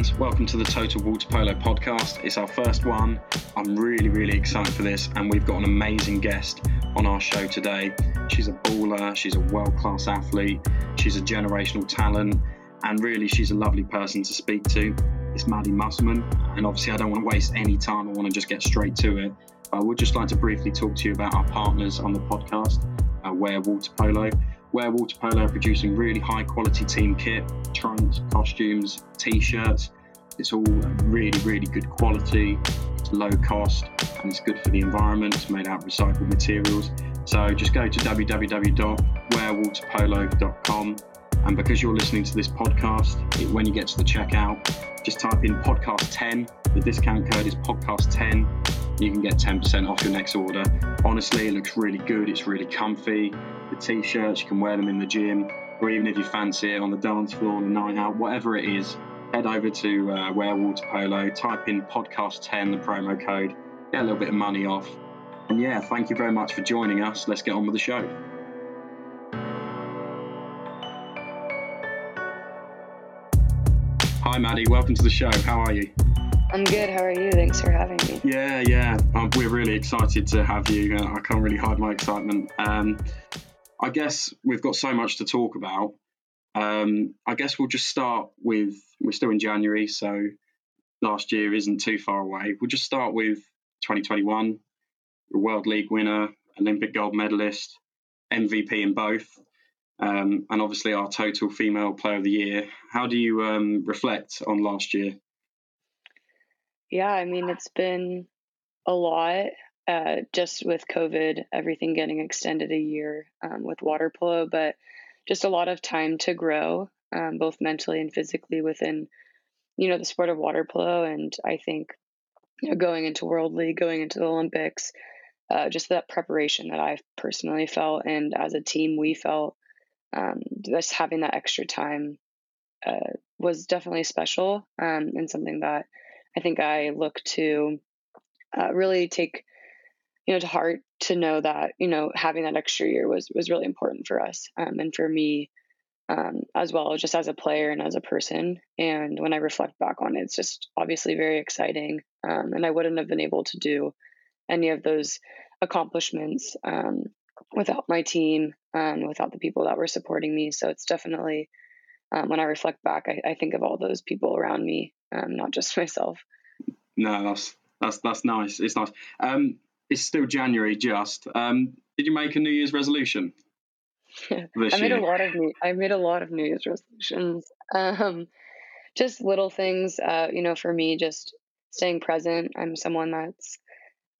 fans. Welcome to the Total Water Polo podcast. It's our first one. I'm really, really excited for this, and we've got an amazing guest on our show today. She's a baller, she's a world class athlete, she's a generational talent, and really, she's a lovely person to speak to. It's Maddie Musselman, and obviously, I don't want to waste any time. I want to just get straight to it. I would just like to briefly talk to you about our partners on the podcast, uh, Water Polo. Wear Water Polo are producing really high quality team kit, trunks, costumes, t shirts. It's all uh, really, really good quality. It's low cost and it's good for the environment. It's made out of recycled materials. So just go to www.wearwaterpolo.com and because you're listening to this podcast, it, when you get to the checkout, just type in podcast 10. The discount code is podcast 10 you can get 10% off your next order. Honestly, it looks really good. It's really comfy. The t-shirts, you can wear them in the gym, or even if you fancy it on the dance floor on the night out, whatever it is, head over to uh, Wear Water Polo, type in podcast 10, the promo code, get a little bit of money off. And yeah, thank you very much for joining us. Let's get on with the show. Hi, Maddie. Welcome to the show. How are you? I'm good. How are you? Thanks for having me. Yeah, yeah. Um, we're really excited to have you. Uh, I can't really hide my excitement. Um, I guess we've got so much to talk about. Um, I guess we'll just start with we're still in January, so last year isn't too far away. We'll just start with 2021, World League winner, Olympic gold medalist, MVP in both, um, and obviously our total female player of the year. How do you um, reflect on last year? Yeah, I mean, it's been a lot. Uh, just with COVID, everything getting extended a year um, with water polo, but just a lot of time to grow, um, both mentally and physically within, you know, the sport of water polo. And I think, you know, going into World League, going into the Olympics, uh, just that preparation that I've personally felt, and as a team, we felt um, just having that extra time uh, was definitely special um, and something that I think I look to uh, really take you know to heart to know that you know having that extra year was was really important for us um, and for me um, as well just as a player and as a person. And when i reflect back on it it's just obviously very exciting um, and i wouldn't have been able to do any of those accomplishments um, without my team and without the people that were supporting me. So it's definitely um, when i reflect back I, I, think of all those people around me um, not just myself. No, that's that's that's nice. It's nice. Um, it's still January, just. Um, did you make a New Year's resolution? I made year? a lot of new. I made a lot of New Year's resolutions. Um, just little things. Uh, you know, for me, just staying present. I'm someone that's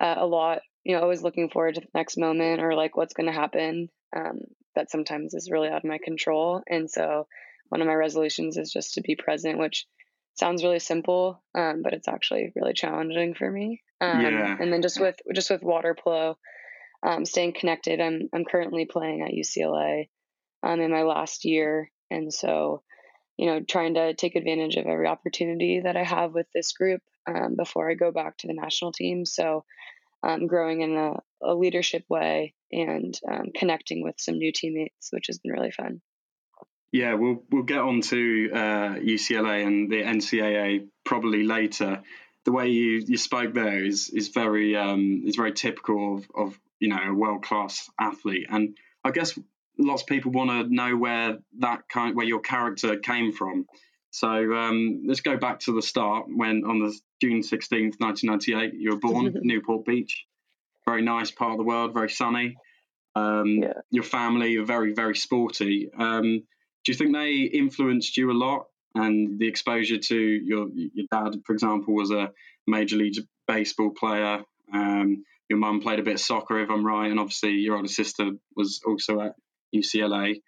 uh, a lot. You know, always looking forward to the next moment or like what's going to happen. Um, that sometimes is really out of my control, and so one of my resolutions is just to be present, which sounds really simple, um, but it's actually really challenging for me. Um, yeah. And then just with just with water polo, um, staying connected. I'm I'm currently playing at UCLA, um, in my last year, and so, you know, trying to take advantage of every opportunity that I have with this group um, before I go back to the national team. So, um, growing in a, a leadership way and um, connecting with some new teammates, which has been really fun. Yeah, we'll we'll get on to uh, UCLA and the NCAA probably later. The way you, you spoke there is is very um, is very typical of, of you know a world class athlete, and I guess lots of people want to know where that kind where your character came from. So um, let's go back to the start when on the June sixteenth, nineteen ninety eight, you were born Newport Beach, very nice part of the world, very sunny. Um, yeah. Your family are very very sporty. Um, do you think they influenced you a lot? And the exposure to your your dad, for example, was a major league baseball player. Um, your mum played a bit of soccer, if I'm right, and obviously your older sister was also at UCLA.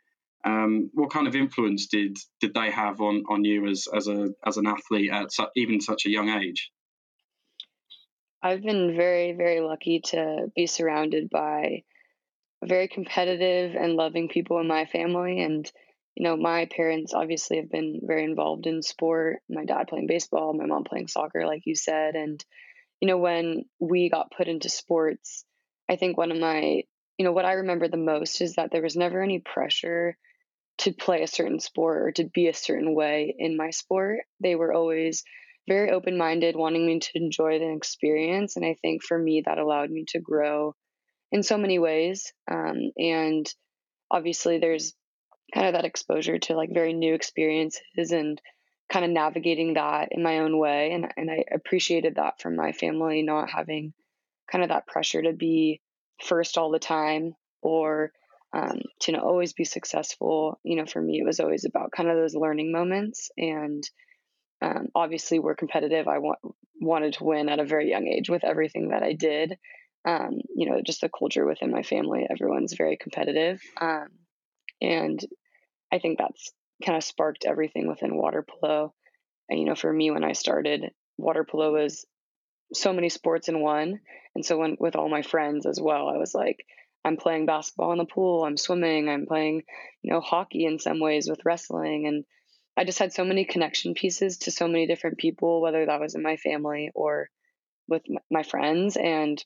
Um, what kind of influence did did they have on on you as as a as an athlete at su- even such a young age? I've been very very lucky to be surrounded by very competitive and loving people in my family, and you know, my parents obviously have been very involved in sport. My dad playing baseball, my mom playing soccer, like you said. And, you know, when we got put into sports, I think one of my, you know, what I remember the most is that there was never any pressure to play a certain sport or to be a certain way in my sport. They were always very open minded, wanting me to enjoy the experience. And I think for me, that allowed me to grow in so many ways. Um, and obviously, there's kind of that exposure to like very new experiences and kind of navigating that in my own way. And, and I appreciated that from my family, not having kind of that pressure to be first all the time or um, to always be successful. You know, for me, it was always about kind of those learning moments and um, obviously, we're competitive. I want, wanted to win at a very young age with everything that I did. Um, you know, just the culture within my family, everyone's very competitive. Um, and I think that's kind of sparked everything within water polo. And, you know, for me, when I started, water polo was so many sports in one. And so, when with all my friends as well, I was like, I'm playing basketball in the pool, I'm swimming, I'm playing, you know, hockey in some ways with wrestling. And I just had so many connection pieces to so many different people, whether that was in my family or with my friends, and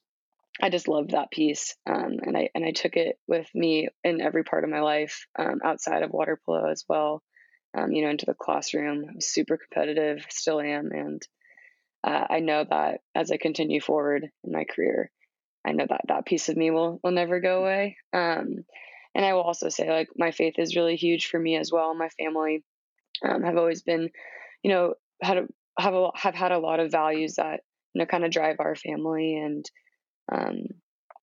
I just loved that piece. Um, and I and I took it with me in every part of my life um, outside of water polo as well. Um, you know, into the classroom. I was super competitive, still am, and uh, I know that as I continue forward in my career, I know that that piece of me will will never go away. Um, and I will also say, like, my faith is really huge for me as well. My family um, have always been, you know, had a, have a, have had a lot of values that you know kind of drive our family, and um,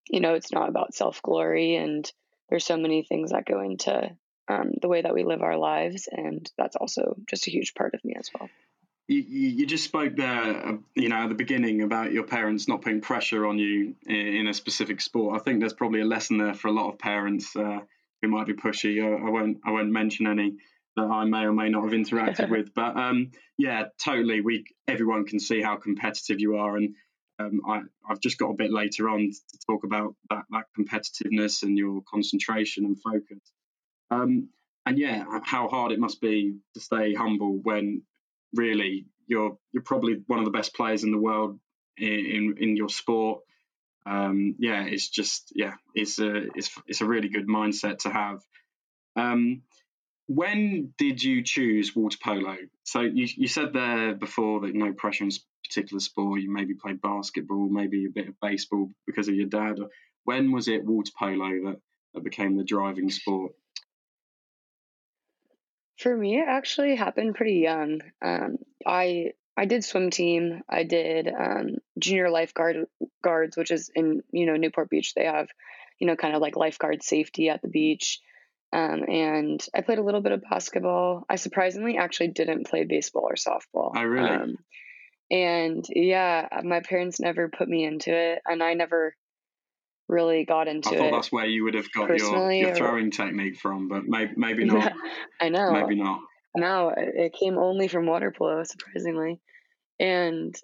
you know, it's not about self glory, and there's so many things that go into um, the way that we live our lives, and that's also just a huge part of me as well. You, you just spoke there, uh, you know, at the beginning about your parents not putting pressure on you in, in a specific sport. I think there's probably a lesson there for a lot of parents uh, who might be pushy. I, I, won't, I won't mention any that I may or may not have interacted with. But um, yeah, totally. We everyone can see how competitive you are, and um, I, have just got a bit later on to talk about that, that competitiveness and your concentration and focus. Um, and yeah, how hard it must be to stay humble when really you're you're probably one of the best players in the world in in, in your sport. Um, yeah, it's just yeah, it's a it's it's a really good mindset to have. Um, when did you choose water polo? So you, you said there before that no pressure particular sport. You maybe played basketball, maybe a bit of baseball because of your dad. When was it water polo that, that became the driving sport? For me, it actually happened pretty young. Um, I I did swim team. I did um, junior lifeguard guards, which is in you know Newport Beach. They have you know kind of like lifeguard safety at the beach. Um, and I played a little bit of basketball. I surprisingly actually didn't play baseball or softball. I oh, really. Um, and yeah, my parents never put me into it, and I never really got into it. I thought it that's where you would have got your, your throwing or... technique from, but maybe maybe not. I know. Maybe not. No, it came only from water polo, surprisingly. And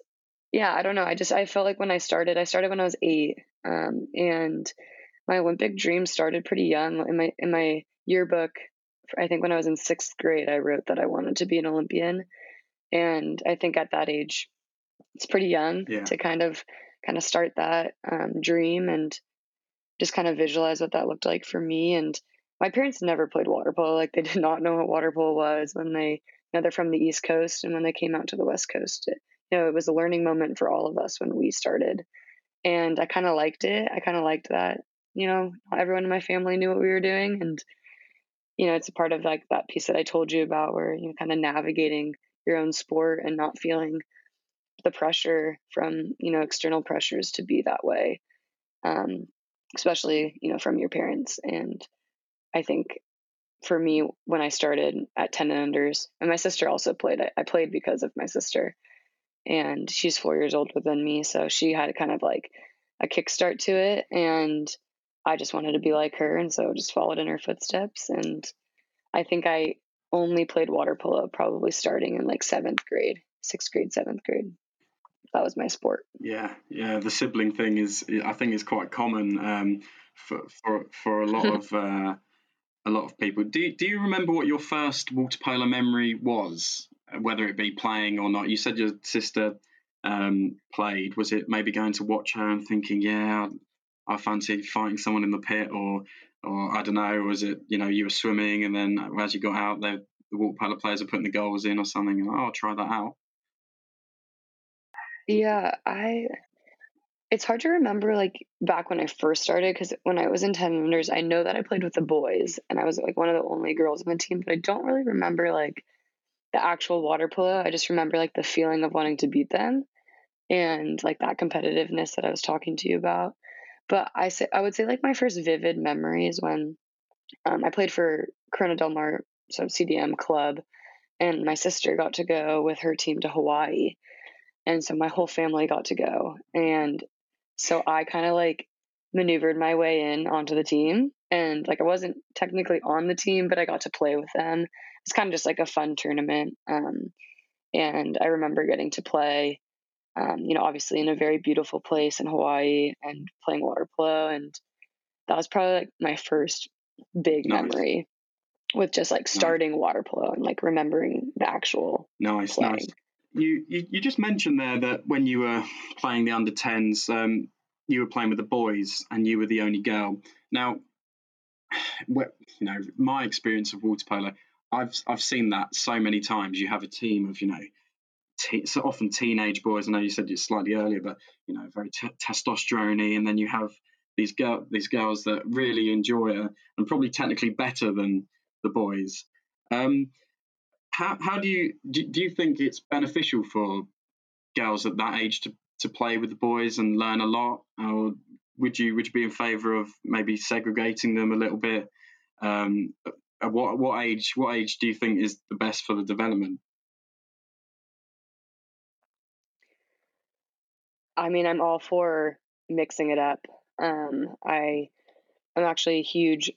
yeah, I don't know. I just I felt like when I started, I started when I was eight, um, and my Olympic dream started pretty young. In my in my yearbook, I think when I was in sixth grade, I wrote that I wanted to be an Olympian. And I think at that age, it's pretty young yeah. to kind of kind of start that um, dream and just kind of visualize what that looked like for me. And my parents never played water polo; like they did not know what water polo was when they, you know, they're from the East Coast, and when they came out to the West Coast, it, you know, it was a learning moment for all of us when we started. And I kind of liked it. I kind of liked that, you know, everyone in my family knew what we were doing, and you know, it's a part of like that piece that I told you about where, you know, kind of navigating your own sport and not feeling the pressure from, you know, external pressures to be that way. Um, especially, you know, from your parents. And I think for me, when I started at 10 and unders, and my sister also played, I, I played because of my sister. And she's four years older than me. So she had kind of like a kickstart to it. And I just wanted to be like her, and so just followed in her footsteps. And I think I only played water polo probably starting in like seventh grade, sixth grade, seventh grade. That was my sport. Yeah, yeah. The sibling thing is, I think, is quite common um, for for for a lot of uh, a lot of people. Do Do you remember what your first water polo memory was, whether it be playing or not? You said your sister um, played. Was it maybe going to watch her and thinking, yeah, I fancy fighting someone in the pit, or or I don't know, was it you know you were swimming and then as you got out, there the water polo players are putting the goals in or something, and oh, I'll try that out. Yeah, I it's hard to remember like back when I first started because when I was in 10 unders, I know that I played with the boys and I was like one of the only girls on the team, but I don't really remember like the actual water polo. I just remember like the feeling of wanting to beat them and like that competitiveness that I was talking to you about. But I say I would say like my first vivid memory is when um, I played for Corona Del Mar, so CDM club, and my sister got to go with her team to Hawaii. And so my whole family got to go. And so I kind of like maneuvered my way in onto the team. And like I wasn't technically on the team, but I got to play with them. It's kind of just like a fun tournament. Um, and I remember getting to play, um, you know, obviously in a very beautiful place in Hawaii and playing water polo. And that was probably like my first big nice. memory with just like starting nice. water polo and like remembering the actual nice, playing. nice. You, you, you just mentioned there that when you were playing the under 10s, um, you were playing with the boys and you were the only girl. Now, you know, my experience of water polo, I've I've seen that so many times. You have a team of you know, te- so often teenage boys. I know you said it slightly earlier, but you know, very t- testosterone and then you have these girl these girls that really enjoy it and probably technically better than the boys. Um, how how do you do, do you think it's beneficial for girls at that age to, to play with the boys and learn a lot, or would you would you be in favour of maybe segregating them a little bit? Um, at what what age what age do you think is the best for the development? I mean, I'm all for mixing it up. Um, I I'm actually a huge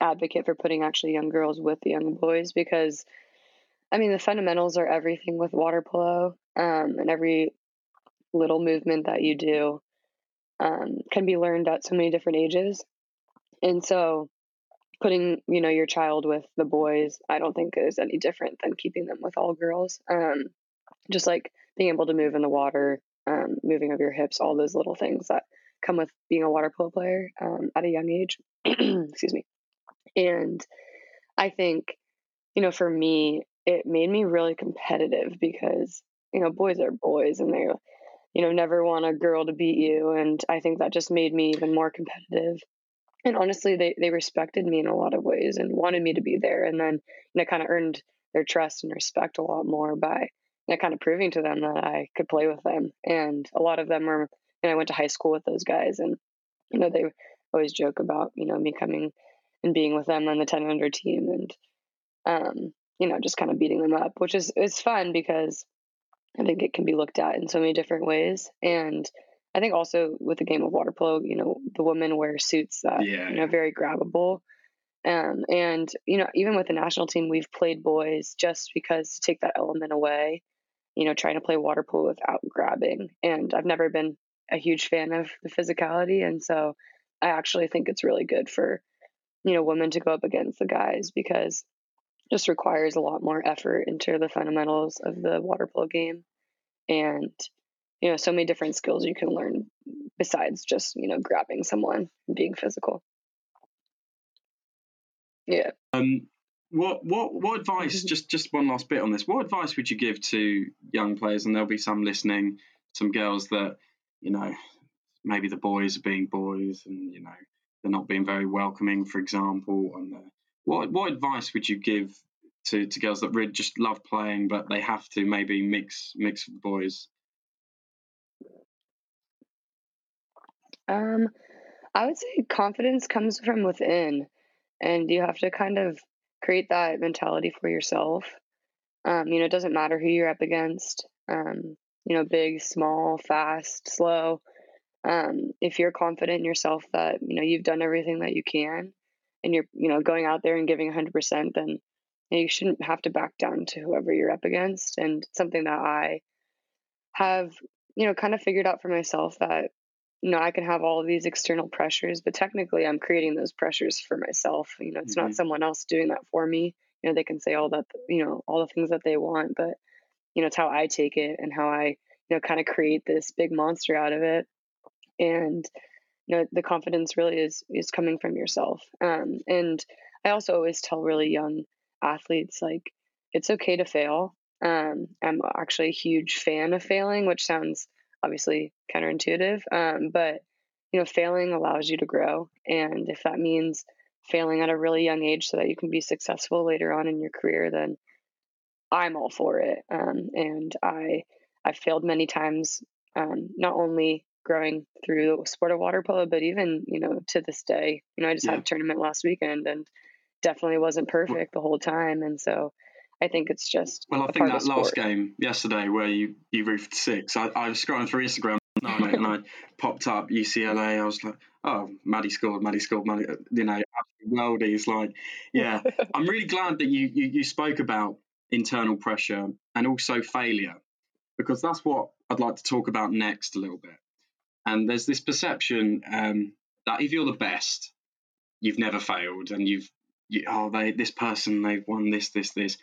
advocate for putting actually young girls with young boys because I mean, the fundamentals are everything with water polo, um, and every little movement that you do um, can be learned at so many different ages. And so, putting you know your child with the boys, I don't think is any different than keeping them with all girls. Um, just like being able to move in the water, um, moving of your hips, all those little things that come with being a water polo player um, at a young age. Excuse me. And I think, you know, for me, it made me really competitive because you know boys are boys and they you know never want a girl to beat you and i think that just made me even more competitive. And honestly they they respected me in a lot of ways and wanted me to be there and then you kind of earned their trust and respect a lot more by you know, kind of proving to them that i could play with them. And a lot of them were and i went to high school with those guys and you know they always joke about you know me coming and being with them on the 10 under team and um you know, just kind of beating them up, which is is fun because I think it can be looked at in so many different ways. And I think also with the game of water polo, you know, the women wear suits that yeah, you know very grabbable. Um, and you know, even with the national team, we've played boys just because to take that element away. You know, trying to play water polo without grabbing. And I've never been a huge fan of the physicality, and so I actually think it's really good for you know women to go up against the guys because just requires a lot more effort into the fundamentals of the water polo game. And you know so many different skills you can learn besides just you know grabbing someone and being physical. Yeah. Um what what what advice just just one last bit on this. What advice would you give to young players? And there'll be some listening some girls that you know maybe the boys are being boys and you know they're not being very welcoming for example and what what advice would you give to, to girls that really just love playing, but they have to maybe mix mix with boys? Um, I would say confidence comes from within, and you have to kind of create that mentality for yourself. Um, you know, it doesn't matter who you're up against. Um, you know, big, small, fast, slow. Um, if you're confident in yourself that you know you've done everything that you can, and you're you know going out there and giving 100%, then you shouldn't have to back down to whoever you're up against. And something that I have, you know, kind of figured out for myself that, you know, I can have all of these external pressures, but technically I'm creating those pressures for myself. You know, it's mm-hmm. not someone else doing that for me. You know, they can say all that, you know, all the things that they want, but, you know, it's how I take it and how I, you know, kind of create this big monster out of it. And, know the confidence really is is coming from yourself. Um, and i also always tell really young athletes like it's okay to fail. Um, i'm actually a huge fan of failing which sounds obviously counterintuitive um, but you know failing allows you to grow. And if that means failing at a really young age so that you can be successful later on in your career then i'm all for it. Um, and i i've failed many times um, not only growing through the sport of water polo, but even, you know, to this day, you know, I just yeah. had a tournament last weekend and definitely wasn't perfect the whole time. And so I think it's just. Well, I think that last game yesterday where you, you roofed six, I, I was scrolling through Instagram and I popped up UCLA. I was like, oh, Maddie scored, Maddie scored, Maddie, you know, worldies. Like, yeah, I'm really glad that you, you, you spoke about internal pressure and also failure because that's what I'd like to talk about next a little bit. And there's this perception um, that if you're the best, you've never failed, and you've you, oh they this person they've won this this this,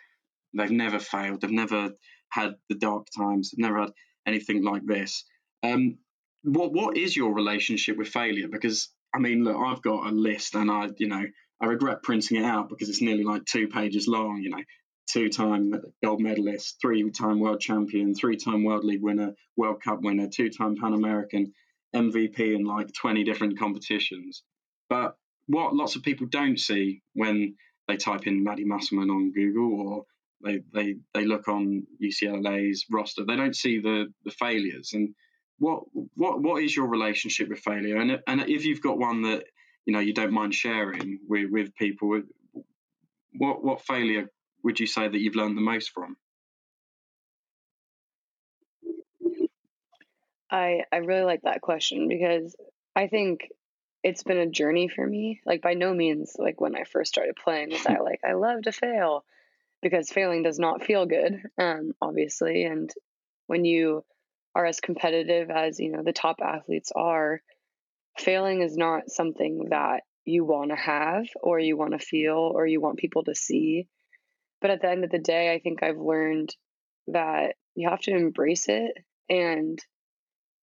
they've never failed, they've never had the dark times, they've never had anything like this. Um, what what is your relationship with failure? Because I mean, look, I've got a list, and I you know I regret printing it out because it's nearly like two pages long. You know, two-time gold medalist, three-time world champion, three-time World League winner, World Cup winner, two-time Pan American. MVP in like 20 different competitions. But what lots of people don't see when they type in Maddie Musselman on Google or they, they, they look on UCLA's roster, they don't see the, the failures. And what what what is your relationship with failure? And and if you've got one that you know you don't mind sharing with, with people, what what failure would you say that you've learned the most from? I I really like that question because I think it's been a journey for me. Like by no means like when I first started playing was I like I love to fail because failing does not feel good, um, obviously. And when you are as competitive as you know the top athletes are, failing is not something that you want to have or you want to feel or you want people to see. But at the end of the day, I think I've learned that you have to embrace it and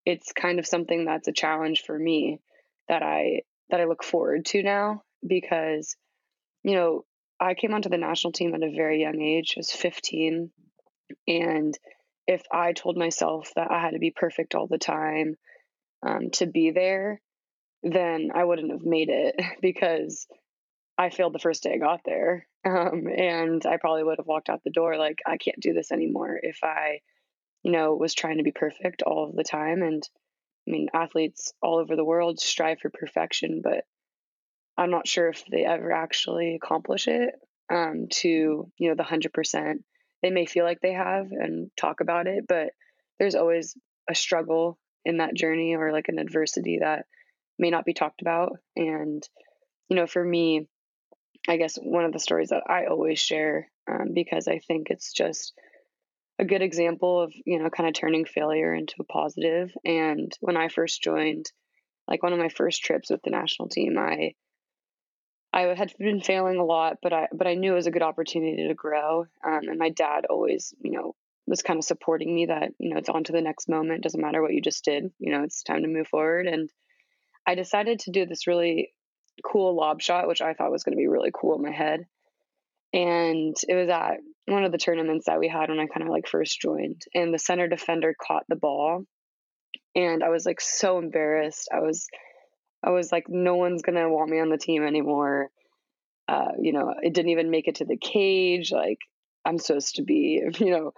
it's kind of something that's a challenge for me that I that I look forward to now because you know I came onto the national team at a very young age. I was 15 and if I told myself that I had to be perfect all the time um, to be there, then I wouldn't have made it because I failed the first day I got there. Um, and I probably would have walked out the door like, I can't do this anymore if I you know, was trying to be perfect all of the time. And I mean, athletes all over the world strive for perfection, but I'm not sure if they ever actually accomplish it um, to, you know, the 100%. They may feel like they have and talk about it, but there's always a struggle in that journey or like an adversity that may not be talked about. And, you know, for me, I guess one of the stories that I always share um, because I think it's just a good example of you know kind of turning failure into a positive. and when i first joined like one of my first trips with the national team i i had been failing a lot but i but i knew it was a good opportunity to grow um, and my dad always you know was kind of supporting me that you know it's on to the next moment doesn't matter what you just did you know it's time to move forward and i decided to do this really cool lob shot which i thought was going to be really cool in my head and it was at one of the tournaments that we had when I kind of like first joined, and the center defender caught the ball, and I was like so embarrassed. I was, I was like, no one's gonna want me on the team anymore. Uh, you know, it didn't even make it to the cage. Like I'm supposed to be, you know,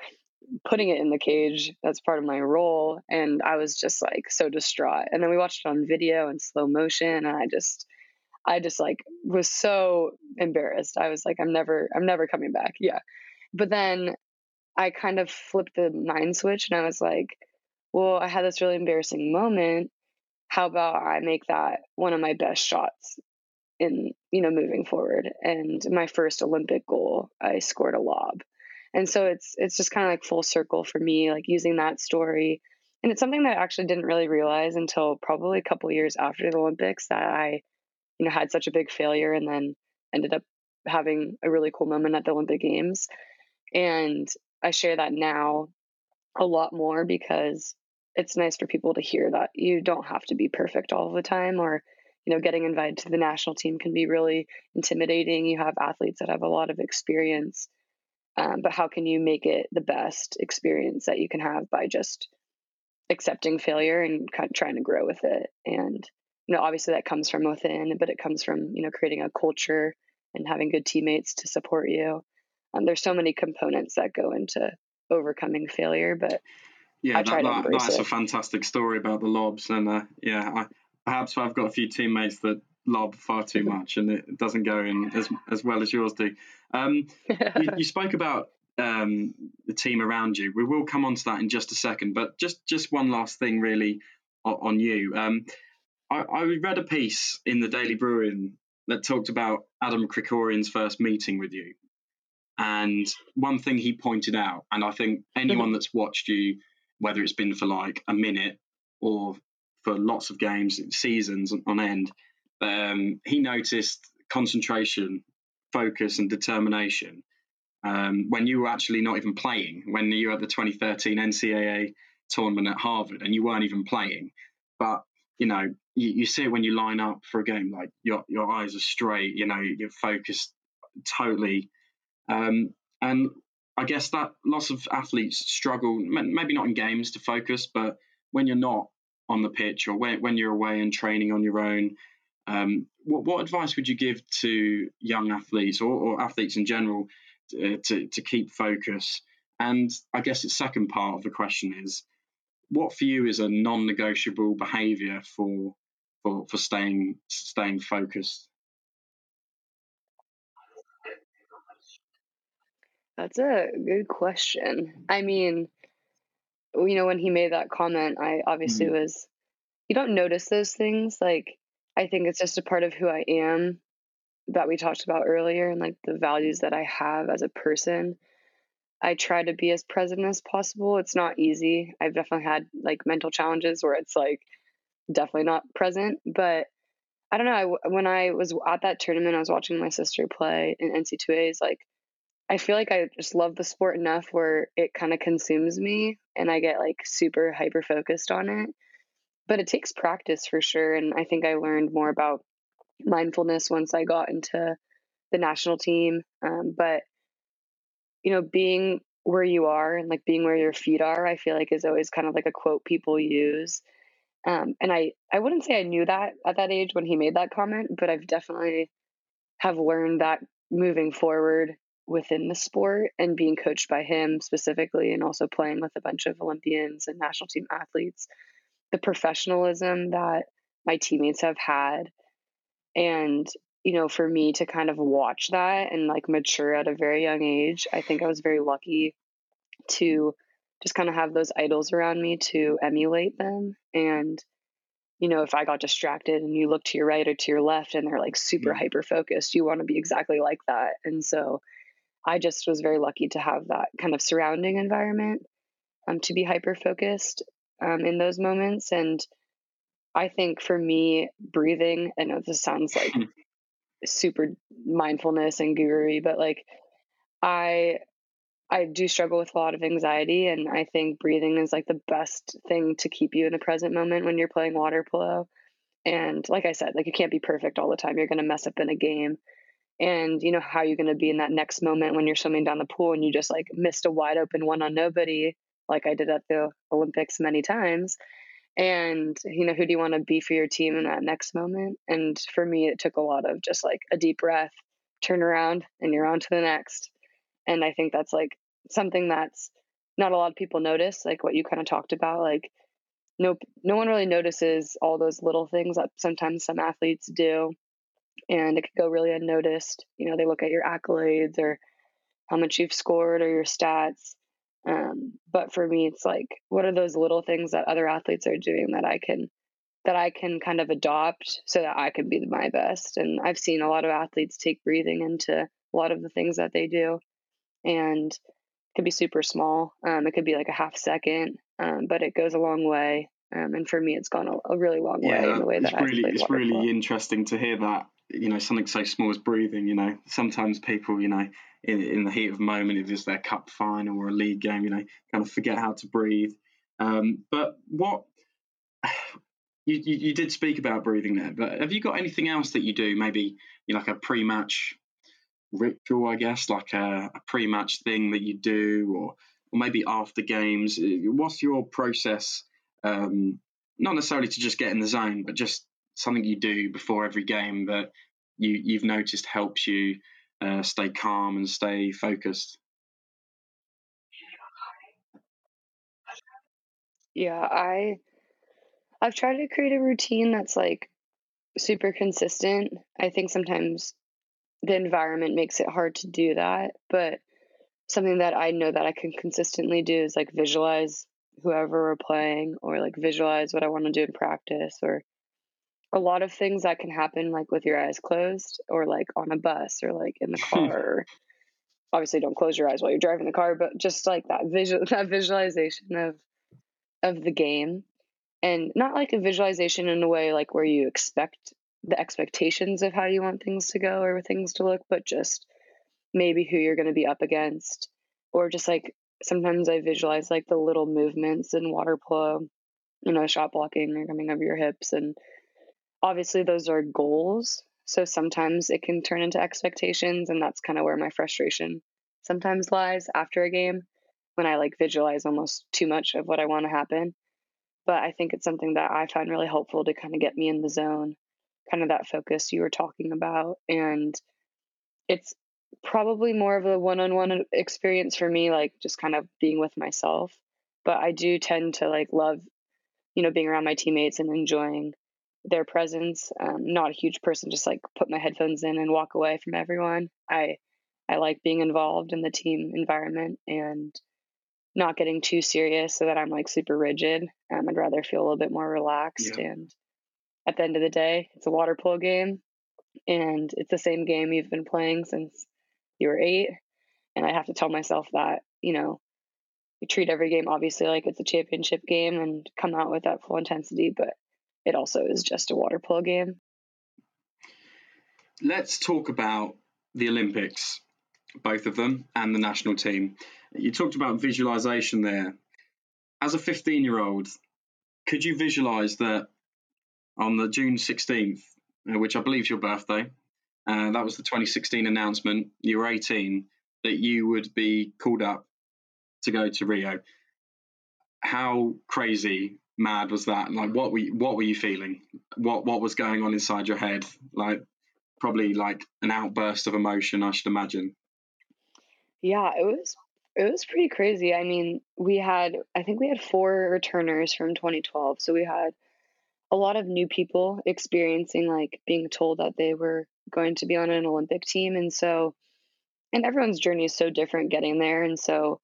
putting it in the cage. That's part of my role, and I was just like so distraught. And then we watched it on video in slow motion, and I just I just like was so embarrassed. I was like, I'm never, I'm never coming back. Yeah. But then I kind of flipped the mind switch and I was like, well, I had this really embarrassing moment. How about I make that one of my best shots in, you know, moving forward? And my first Olympic goal, I scored a lob. And so it's it's just kind of like full circle for me, like using that story. And it's something that I actually didn't really realize until probably a couple years after the Olympics that I you know, had such a big failure and then ended up having a really cool moment at the Olympic Games. And I share that now a lot more because it's nice for people to hear that you don't have to be perfect all the time or you know getting invited to the national team can be really intimidating. You have athletes that have a lot of experience um, but how can you make it the best experience that you can have by just accepting failure and kind of trying to grow with it? And you know obviously that comes from within but it comes from you know creating a culture and having good teammates to support you um, there's so many components that go into overcoming failure but yeah, that, that, that's it. a fantastic story about the lobs, and uh, yeah, I, perhaps I've got a few teammates that lob far too much, and it doesn't go in as as well as yours do. Um, you, you, spoke about um, the team around you. We will come on to that in just a second, but just just one last thing, really, on, on you. Um, I, I, read a piece in the Daily Bruin that talked about Adam Krikorian's first meeting with you. And one thing he pointed out, and I think anyone that's watched you whether it's been for like a minute or for lots of games, seasons on end, um, he noticed concentration, focus, and determination um, when you were actually not even playing. When you were at the 2013 NCAA tournament at Harvard and you weren't even playing, but you know you, you see it when you line up for a game. Like your your eyes are straight. You know you're focused totally. Um, and I guess that lots of athletes struggle, maybe not in games to focus, but when you're not on the pitch or when, when you're away and training on your own, um, what, what advice would you give to young athletes or, or athletes in general to, uh, to, to keep focus? And I guess the second part of the question is, what for you is a non-negotiable behaviour for for for staying staying focused? That's a good question. I mean, you know, when he made that comment, I obviously mm-hmm. was, you don't notice those things. Like, I think it's just a part of who I am that we talked about earlier and like the values that I have as a person. I try to be as present as possible. It's not easy. I've definitely had like mental challenges where it's like definitely not present, but I don't know. I, when I was at that tournament, I was watching my sister play in NC2As. Like, I feel like I just love the sport enough where it kind of consumes me and I get like super hyper focused on it. But it takes practice for sure. And I think I learned more about mindfulness once I got into the national team. Um, but, you know, being where you are and like being where your feet are, I feel like is always kind of like a quote people use. Um, and I, I wouldn't say I knew that at that age when he made that comment, but I've definitely have learned that moving forward within the sport and being coached by him specifically and also playing with a bunch of Olympians and national team athletes, the professionalism that my teammates have had. And, you know, for me to kind of watch that and like mature at a very young age, I think I was very lucky to just kind of have those idols around me to emulate them. And, you know, if I got distracted and you look to your right or to your left and they're like super mm-hmm. yeah. hyper focused, you want to be exactly like that. And so, I just was very lucky to have that kind of surrounding environment um, to be hyper focused um, in those moments. And I think for me, breathing, I know this sounds like super mindfulness and guru but like I I do struggle with a lot of anxiety and I think breathing is like the best thing to keep you in the present moment when you're playing water polo. And like I said, like you can't be perfect all the time. You're going to mess up in a game and you know how you're going to be in that next moment when you're swimming down the pool and you just like missed a wide open one on nobody like i did at the olympics many times. And you know who do you want to be for your team in that next moment? And for me it took a lot of just like a deep breath turn around and you're on to the next. And i think that's like something that's not a lot of people notice like what you kind of talked about like no no one really notices all those little things that sometimes some athletes do and it could go really unnoticed. You know, they look at your accolades or how much you've scored or your stats. Um, but for me, it's like, what are those little things that other athletes are doing that I can that I can kind of adopt so that I can be my best. And I've seen a lot of athletes take breathing into a lot of the things that they do, and it could be super small. Um, it could be like a half second, um, but it goes a long way. Um, and for me, it's gone a, a really long yeah, way in the way that it's really, It's really interesting to hear that you know something so small as breathing you know sometimes people you know in, in the heat of the moment if it's their cup final or a league game you know kind of forget how to breathe Um, but what you, you, you did speak about breathing there, but have you got anything else that you do? Maybe you know, like a pre-match ritual, I guess, like a, a pre-match thing that you do, or or maybe after games. What's your process? Um, not necessarily to just get in the zone, but just something you do before every game that you you've noticed helps you uh, stay calm and stay focused. Yeah, I I've tried to create a routine that's like super consistent. I think sometimes the environment makes it hard to do that, but something that I know that I can consistently do is like visualize whoever we're playing or like visualize what I want to do in practice or a lot of things that can happen like with your eyes closed or like on a bus or like in the car. Obviously don't close your eyes while you're driving the car, but just like that visual that visualization of of the game and not like a visualization in a way like where you expect the expectations of how you want things to go or things to look, but just maybe who you're going to be up against or just like sometimes I visualize like the little movements in water polo, you know, shot blocking or coming over your hips and obviously those are goals. So sometimes it can turn into expectations and that's kind of where my frustration sometimes lies after a game when I like visualize almost too much of what I want to happen. But I think it's something that I find really helpful to kind of get me in the zone, kind of that focus you were talking about. And it's probably more of a one on one experience for me, like just kind of being with myself. But I do tend to like love, you know, being around my teammates and enjoying their presence. Um, not a huge person, just like put my headphones in and walk away from everyone. I I like being involved in the team environment and not getting too serious so that I'm like super rigid. Um, I'd rather feel a little bit more relaxed. Yeah. And at the end of the day, it's a water polo game and it's the same game you've been playing since you were eight. And I have to tell myself that, you know, you treat every game obviously like it's a championship game and come out with that full intensity, but it also is just a water polo game. Let's talk about the Olympics, both of them, and the national team. You talked about visualization there. As a 15 year old, could you visualize that on the June 16th, uh, which I believe is your birthday, uh, that was the 2016 announcement, you were 18, that you would be called up to go to Rio? How crazy mad was that? Like, what were you, what were you feeling? What what was going on inside your head? Like, probably like an outburst of emotion, I should imagine. Yeah, it was it was pretty crazy. I mean, we had I think we had four returners from 2012, so we had a lot of new people experiencing like being told that they were going to be on an Olympic team, and so and everyone's journey is so different getting there, and so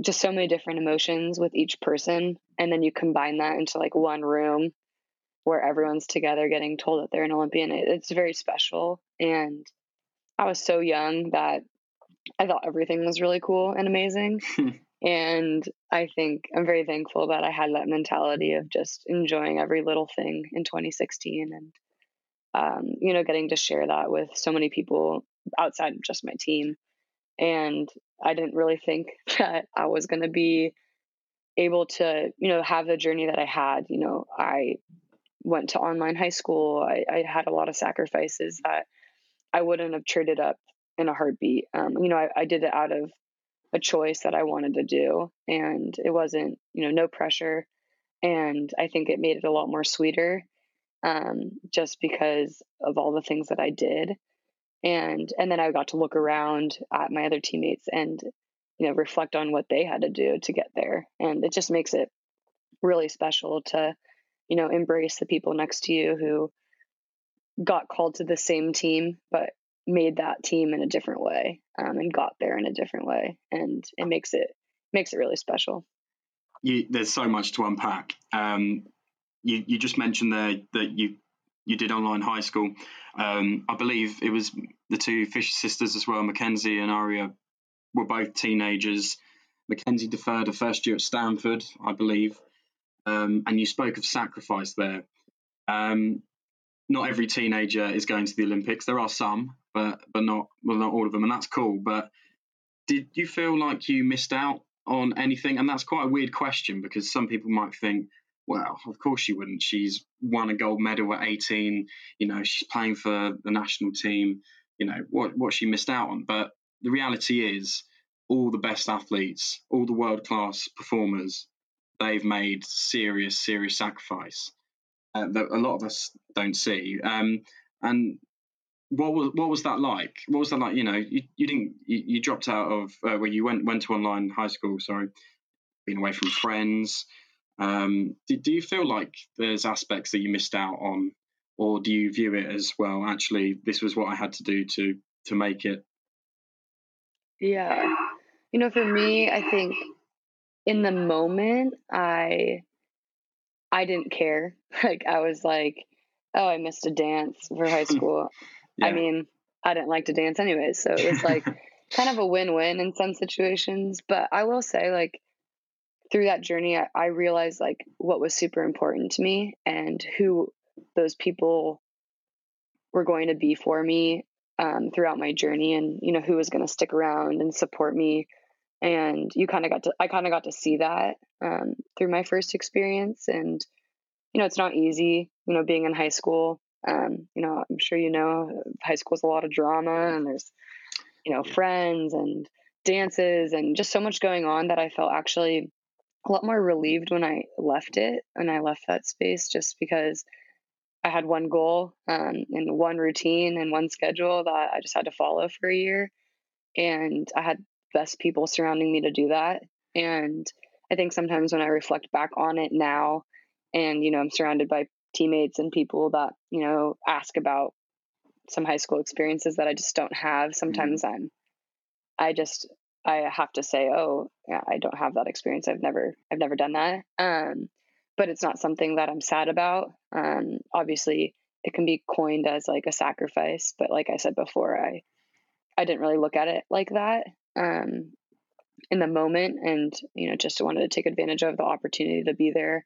just so many different emotions with each person and then you combine that into like one room where everyone's together getting told that they're an olympian it's very special and i was so young that i thought everything was really cool and amazing and i think i'm very thankful that i had that mentality of just enjoying every little thing in 2016 and um, you know getting to share that with so many people outside of just my team and I didn't really think that I was going to be able to, you know, have the journey that I had. You know, I went to online high school. I, I had a lot of sacrifices that I wouldn't have traded up in a heartbeat. Um, you know, I, I did it out of a choice that I wanted to do, and it wasn't, you know, no pressure. And I think it made it a lot more sweeter, um, just because of all the things that I did and and then I got to look around at my other teammates and you know reflect on what they had to do to get there and it just makes it really special to you know embrace the people next to you who got called to the same team but made that team in a different way um, and got there in a different way and it makes it makes it really special. You, there's so much to unpack. Um, you, you just mentioned there that you you did online high school. Um, I believe it was the two Fischer sisters as well, Makenzie and Aria, were both teenagers. Makenzie deferred a first year at Stanford, I believe. Um, and you spoke of sacrifice there. Um, not every teenager is going to the Olympics. There are some, but but not well, not all of them, and that's cool. But did you feel like you missed out on anything? And that's quite a weird question because some people might think, well, of course she wouldn't. She's won a gold medal at 18. You know, she's playing for the national team. You know, what, what she missed out on. But the reality is, all the best athletes, all the world class performers, they've made serious, serious sacrifice uh, that a lot of us don't see. Um, and what was what was that like? What was that like? You know, you, you didn't you, you dropped out of uh, where you went went to online high school. Sorry, being away from friends. Um, do, do you feel like there's aspects that you missed out on, or do you view it as well? Actually, this was what I had to do to to make it. Yeah, you know, for me, I think in the moment, I I didn't care. Like I was like, oh, I missed a dance for high school. yeah. I mean, I didn't like to dance anyways, so it was like kind of a win-win in some situations. But I will say, like through that journey, I, I realized like what was super important to me and who those people were going to be for me um, throughout my journey, and you know who was going to stick around and support me. And you kind of got to, I kind of got to see that um, through my first experience, and you know, it's not easy, you know, being in high school. Um, you know, I'm sure you know high school is a lot of drama and there's, you know, friends and dances and just so much going on that I felt actually a lot more relieved when I left it and I left that space just because I had one goal um, and one routine and one schedule that I just had to follow for a year. And I had best people surrounding me to do that. And I think sometimes when I reflect back on it now, and you know i'm surrounded by teammates and people that you know ask about some high school experiences that i just don't have mm-hmm. sometimes mm-hmm. i'm i just i have to say oh yeah i don't have that experience i've never i've never done that um but it's not something that i'm sad about um obviously it can be coined as like a sacrifice but like i said before i i didn't really look at it like that um in the moment and you know just wanted to take advantage of the opportunity to be there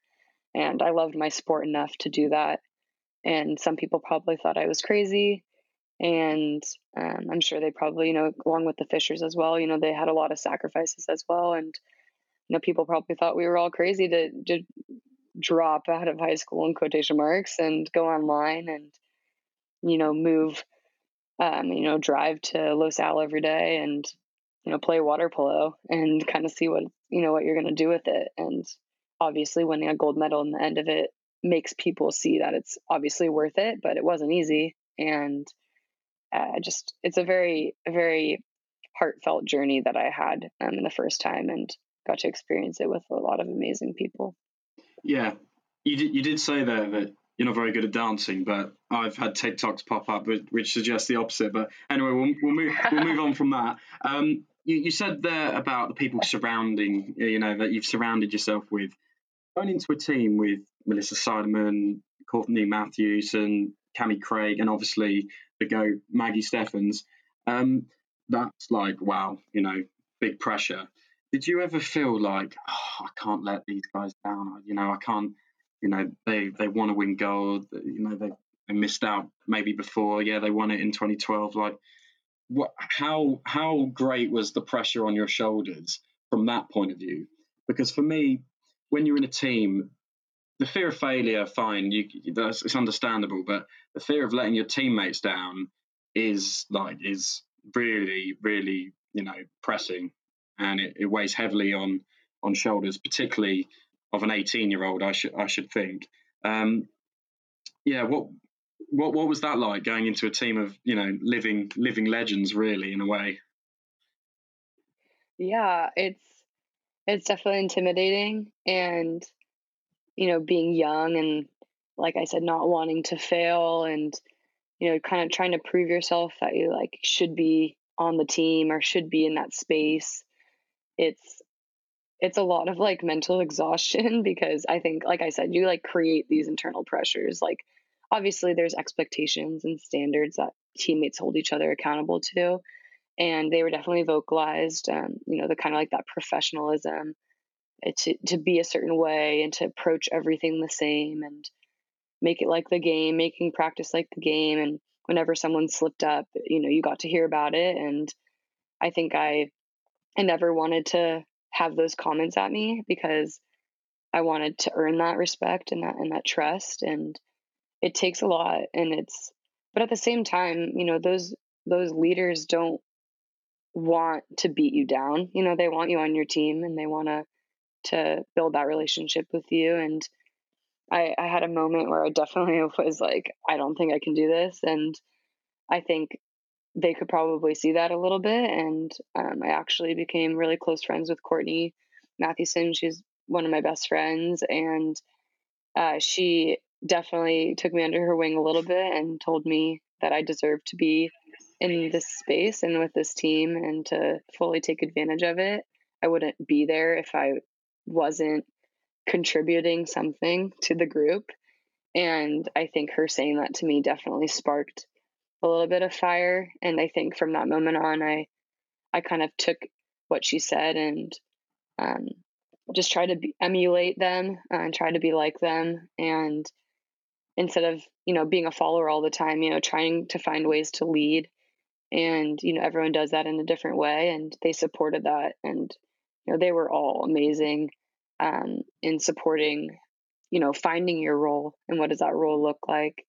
and I loved my sport enough to do that. And some people probably thought I was crazy. And um, I'm sure they probably, you know, along with the Fischers as well, you know, they had a lot of sacrifices as well. And, you know, people probably thought we were all crazy to, to drop out of high school in quotation marks and go online and, you know, move, um, you know, drive to Los Al every day and, you know, play water polo and kind of see what, you know, what you're going to do with it. And obviously winning a gold medal in the end of it makes people see that it's obviously worth it, but it wasn't easy. And uh, just, it's a very, very heartfelt journey that I had um, in the first time and got to experience it with a lot of amazing people. Yeah. You did, you did say there that you're not very good at dancing, but I've had TikToks pop up which suggest the opposite. But anyway, we'll, we'll move we'll move on from that. Um, you, you said there about the people surrounding, you know, that you've surrounded yourself with going into a team with Melissa Seidemann, Courtney Matthews, and Cami Craig, and obviously the go Maggie Steffens, um, that's like wow, you know, big pressure. Did you ever feel like oh, I can't let these guys down? You know, I can't. You know, they they want to win gold. You know, they they missed out maybe before. Yeah, they won it in 2012. Like, what? How how great was the pressure on your shoulders from that point of view? Because for me, when you're in a team, the fear of failure, fine, you it's understandable, but the fear of letting your teammates down is like is really, really, you know, pressing, and it, it weighs heavily on on shoulders, particularly of an 18 year old. I should I should think. Um, yeah, what what what was that like going into a team of you know living living legends, really, in a way? Yeah, it's it's definitely intimidating and you know being young and like i said not wanting to fail and you know kind of trying to prove yourself that you like should be on the team or should be in that space it's it's a lot of like mental exhaustion because i think like i said you like create these internal pressures like obviously there's expectations and standards that teammates hold each other accountable to and they were definitely vocalized um, you know the kind of like that professionalism Eh, to, to be a certain way and to approach everything the same and make it like the game making practice like the game. And whenever someone slipped up you know you got to hear about it. And i think i i never wanted to have those comments at me because I wanted to earn that respect and that and that trust. And it takes a lot and it's but at the same time, you know, those those leaders don't want to beat you down. You know, they want you on your team and they want to to build that relationship with you and I, I had a moment where I definitely was like, I don't think I can do this. And I think they could probably see that a little bit. And um, I actually became really close friends with Courtney Mathewson. She's one of my best friends. And uh, she definitely took me under her wing a little bit and told me that I deserved to be in this space and with this team and to fully take advantage of it. I wouldn't be there if I wasn't contributing something to the group. And I think her saying that to me definitely sparked a little bit of fire. And I think from that moment on, I, I kind of took what she said and um, just tried to be, emulate them uh, and try to be like them. And instead of, you know, being a follower all the time, you know, trying to find ways to lead. And, you know, everyone does that in a different way. And they supported that. And, you know, they were all amazing um, in supporting, you know, finding your role and what does that role look like.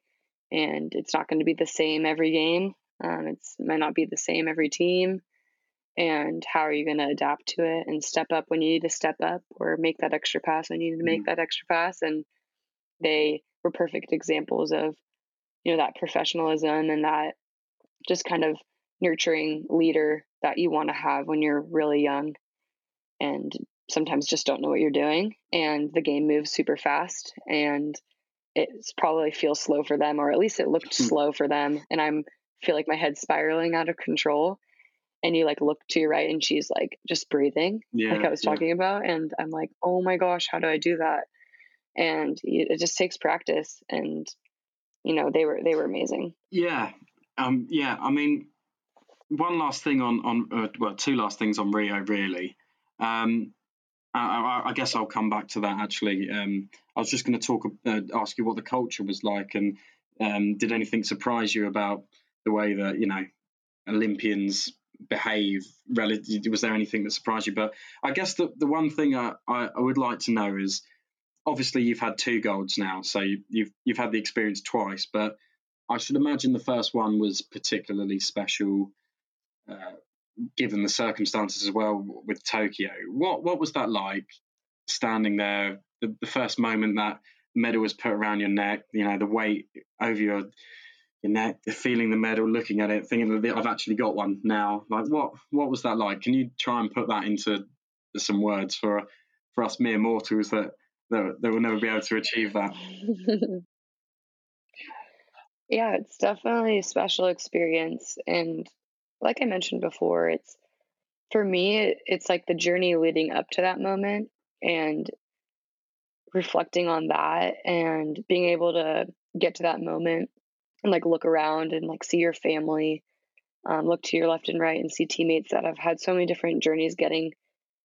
And it's not going to be the same every game. Um, it's it might not be the same every team. And how are you going to adapt to it and step up when you need to step up or make that extra pass when you need to make mm-hmm. that extra pass? And they were perfect examples of, you know, that professionalism and that just kind of nurturing leader that you want to have when you're really young and sometimes just don't know what you're doing and the game moves super fast and it probably feels slow for them or at least it looked hmm. slow for them and i'm feel like my head's spiraling out of control and you like look to your right and she's like just breathing yeah, like i was talking yeah. about and i'm like oh my gosh how do i do that and it just takes practice and you know they were they were amazing yeah um yeah i mean one last thing on on uh, well two last things on rio really um I, I, guess I'll come back to that actually. Um, I was just going to talk, uh, ask you what the culture was like, and um, did anything surprise you about the way that you know Olympians behave? Relative, was there anything that surprised you? But I guess the the one thing I, I, I would like to know is, obviously you've had two golds now, so you, you've you've had the experience twice, but I should imagine the first one was particularly special. Uh, given the circumstances as well with Tokyo. What what was that like standing there? The, the first moment that medal was put around your neck, you know, the weight over your your neck, feeling the medal, looking at it, thinking that I've actually got one now. Like what what was that like? Can you try and put that into some words for for us mere mortals that that, that will never be able to achieve that? yeah, it's definitely a special experience and like I mentioned before, it's for me, it's like the journey leading up to that moment and reflecting on that and being able to get to that moment and like look around and like see your family, um, look to your left and right and see teammates that have had so many different journeys getting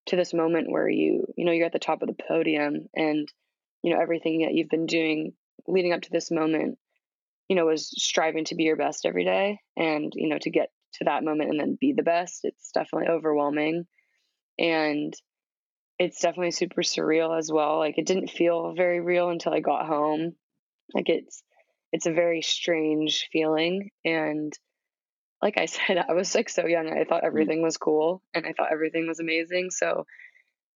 to this moment where you, you know, you're at the top of the podium and, you know, everything that you've been doing leading up to this moment, you know, was striving to be your best every day and, you know, to get to that moment and then be the best, it's definitely overwhelming. And it's definitely super surreal as well. Like it didn't feel very real until I got home. Like it's it's a very strange feeling and like I said, I was like so young. I thought mm. everything was cool and I thought everything was amazing. So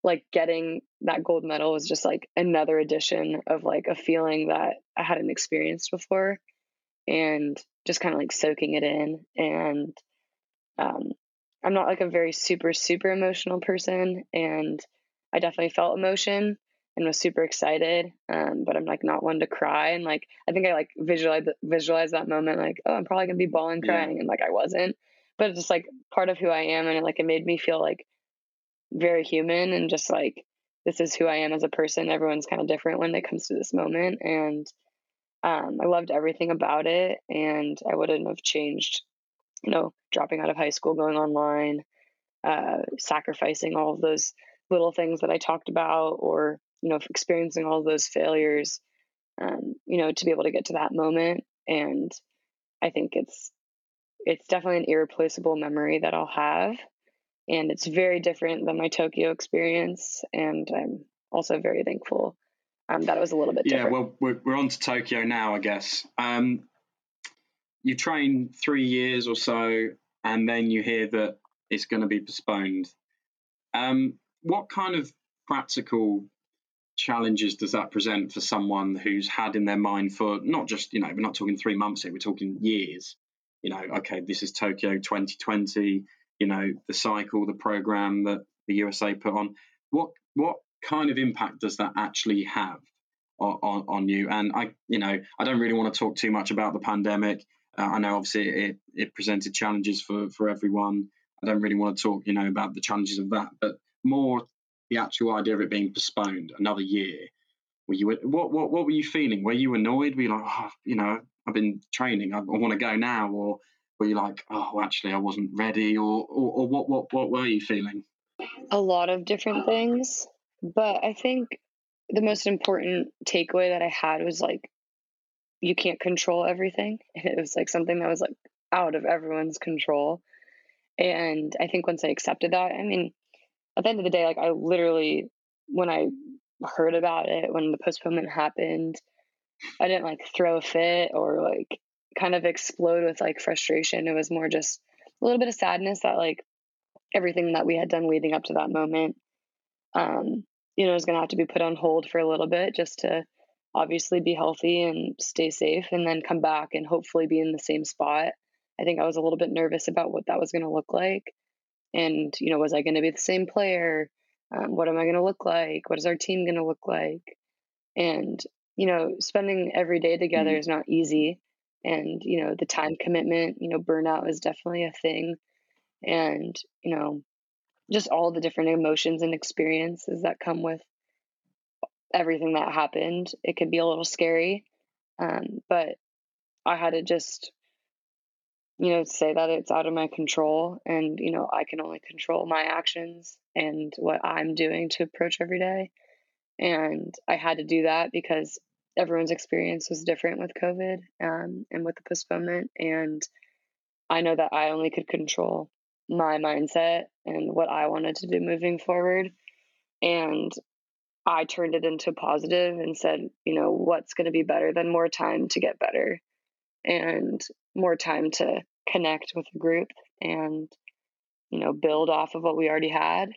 like getting that gold medal was just like another addition of like a feeling that I hadn't experienced before and just kind of like soaking it in and um, I'm not like a very super, super emotional person. And I definitely felt emotion and was super excited. Um, but I'm like not one to cry. And like, I think I like visualize, visualize that moment, like, oh, I'm probably gonna be bawling crying. Yeah. And like, I wasn't, but it's just like part of who I am. And it, like, it made me feel like very human and just like, this is who I am as a person. Everyone's kind of different when it comes to this moment. And um, I loved everything about it. And I wouldn't have changed you know, dropping out of high school, going online, uh, sacrificing all of those little things that I talked about, or you know, experiencing all those failures, um, you know, to be able to get to that moment. And I think it's it's definitely an irreplaceable memory that I'll have. and it's very different than my Tokyo experience. And I'm also very thankful um, that it was a little bit yeah, different. well, we're, we're on to Tokyo now, I guess. Um, you train three years or so, and then you hear that it's going to be postponed. Um, what kind of practical challenges does that present for someone who's had in their mind for not just, you know, we're not talking three months here, we're talking years. You know, okay, this is Tokyo 2020, you know, the cycle, the program that the USA put on. What what kind of impact does that actually have on, on, on you? And I, you know, I don't really want to talk too much about the pandemic. Uh, I know obviously it, it presented challenges for, for everyone. I don't really want to talk, you know, about the challenges of that, but more the actual idea of it being postponed another year. Were you what what what were you feeling? Were you annoyed? Were you like, oh, you know, I've been training, I, I want to go now, or were you like, oh, actually, I wasn't ready, or, or or what what what were you feeling? A lot of different things, but I think the most important takeaway that I had was like, you can't control everything. It was like something that was like out of everyone's control. And I think once I accepted that, I mean, at the end of the day, like I literally, when I heard about it, when the postponement happened, I didn't like throw a fit or like kind of explode with like frustration. It was more just a little bit of sadness that like everything that we had done leading up to that moment, um, you know, is going to have to be put on hold for a little bit just to obviously be healthy and stay safe and then come back and hopefully be in the same spot. I think I was a little bit nervous about what that was going to look like and you know was i going to be the same player um, what am i going to look like what is our team going to look like and you know spending every day together mm-hmm. is not easy and you know the time commitment you know burnout is definitely a thing and you know just all the different emotions and experiences that come with everything that happened it could be a little scary um, but i had to just you know, say that it's out of my control and, you know, I can only control my actions and what I'm doing to approach every day. And I had to do that because everyone's experience was different with COVID um, and with the postponement. And I know that I only could control my mindset and what I wanted to do moving forward. And I turned it into positive and said, you know, what's going to be better than more time to get better? and more time to connect with the group and you know build off of what we already had.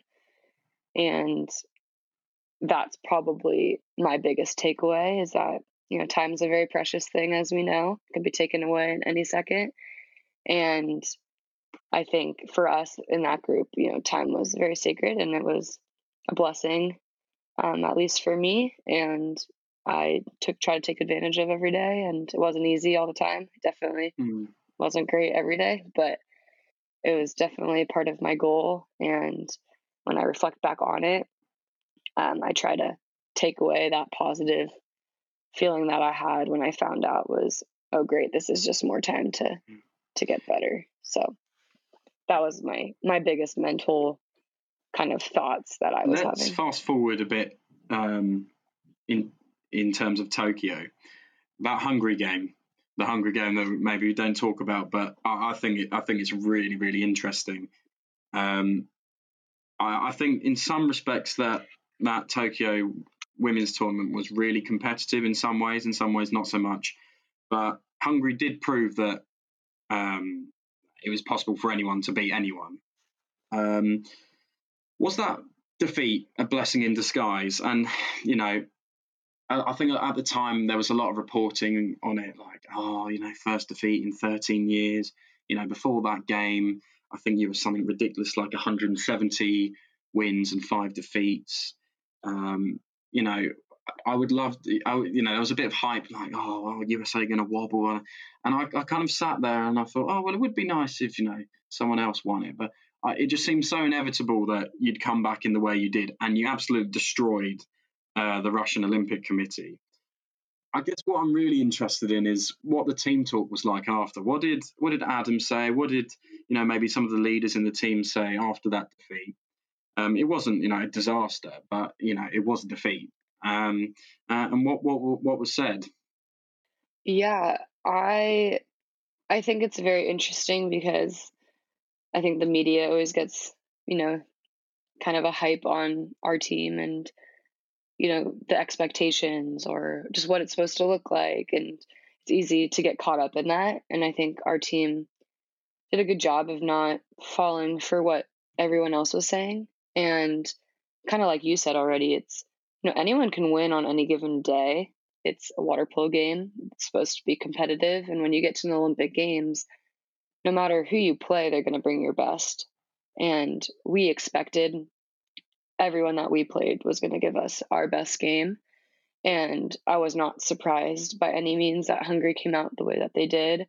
And that's probably my biggest takeaway is that you know time is a very precious thing as we know. It can be taken away in any second. And i think for us in that group you know time was very sacred and it was a blessing um, at least for me and I took try to take advantage of every day, and it wasn't easy all the time. Definitely mm. wasn't great every day, but it was definitely part of my goal. And when I reflect back on it, um, I try to take away that positive feeling that I had when I found out was, oh great, this is just more time to mm. to get better. So that was my my biggest mental kind of thoughts that I was having. Let's having. fast forward a bit um, in in terms of Tokyo. That Hungary game, the Hungary game that maybe we don't talk about, but I, I think it, I think it's really really interesting. Um, I, I think in some respects that that Tokyo women's tournament was really competitive in some ways, in some ways not so much. But Hungary did prove that um, it was possible for anyone to beat anyone. Um, was that defeat a blessing in disguise? And you know, I think at the time there was a lot of reporting on it, like, oh, you know, first defeat in 13 years. You know, before that game, I think you was something ridiculous like 170 wins and five defeats. Um, you know, I would love, to, I, you know, there was a bit of hype, like, oh, well, USA going to wobble, and I, I, kind of sat there and I thought, oh, well, it would be nice if you know someone else won it, but It just seemed so inevitable that you'd come back in the way you did, and you absolutely destroyed uh, the Russian Olympic Committee. I guess what I'm really interested in is what the team talk was like after. What did what did Adam say? What did you know maybe some of the leaders in the team say after that defeat? Um, it wasn't you know a disaster, but you know it was a defeat. Um, uh, and what what what was said? Yeah, I I think it's very interesting because I think the media always gets you know, kind of a hype on our team and, you know, the expectations or just what it's supposed to look like. And it's easy to get caught up in that. And I think our team did a good job of not falling for what everyone else was saying. And kind of like you said already, it's, you know, anyone can win on any given day. It's a water polo game. It's supposed to be competitive. And when you get to the Olympic Games, no matter who you play, they're going to bring your best. And we expected everyone that we played was going to give us our best game. And I was not surprised by any means that Hungary came out the way that they did.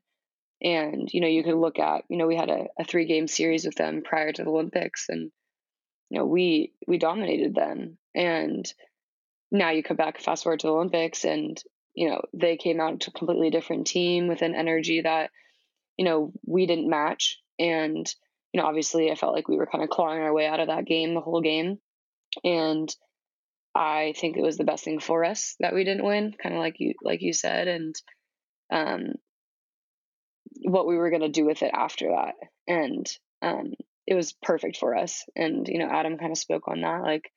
And, you know, you could look at, you know, we had a, a three game series with them prior to the Olympics and, you know, we we dominated them. And now you come back fast forward to the Olympics and, you know, they came out to a completely different team with an energy that, you know, we didn't match. And, you know, obviously I felt like we were kind of clawing our way out of that game the whole game. And I think it was the best thing for us that we didn't win, kind of like you like you said, and um, what we were to do with it after that. And um, it was perfect for us. And, you know, Adam kind of spoke on that. Like,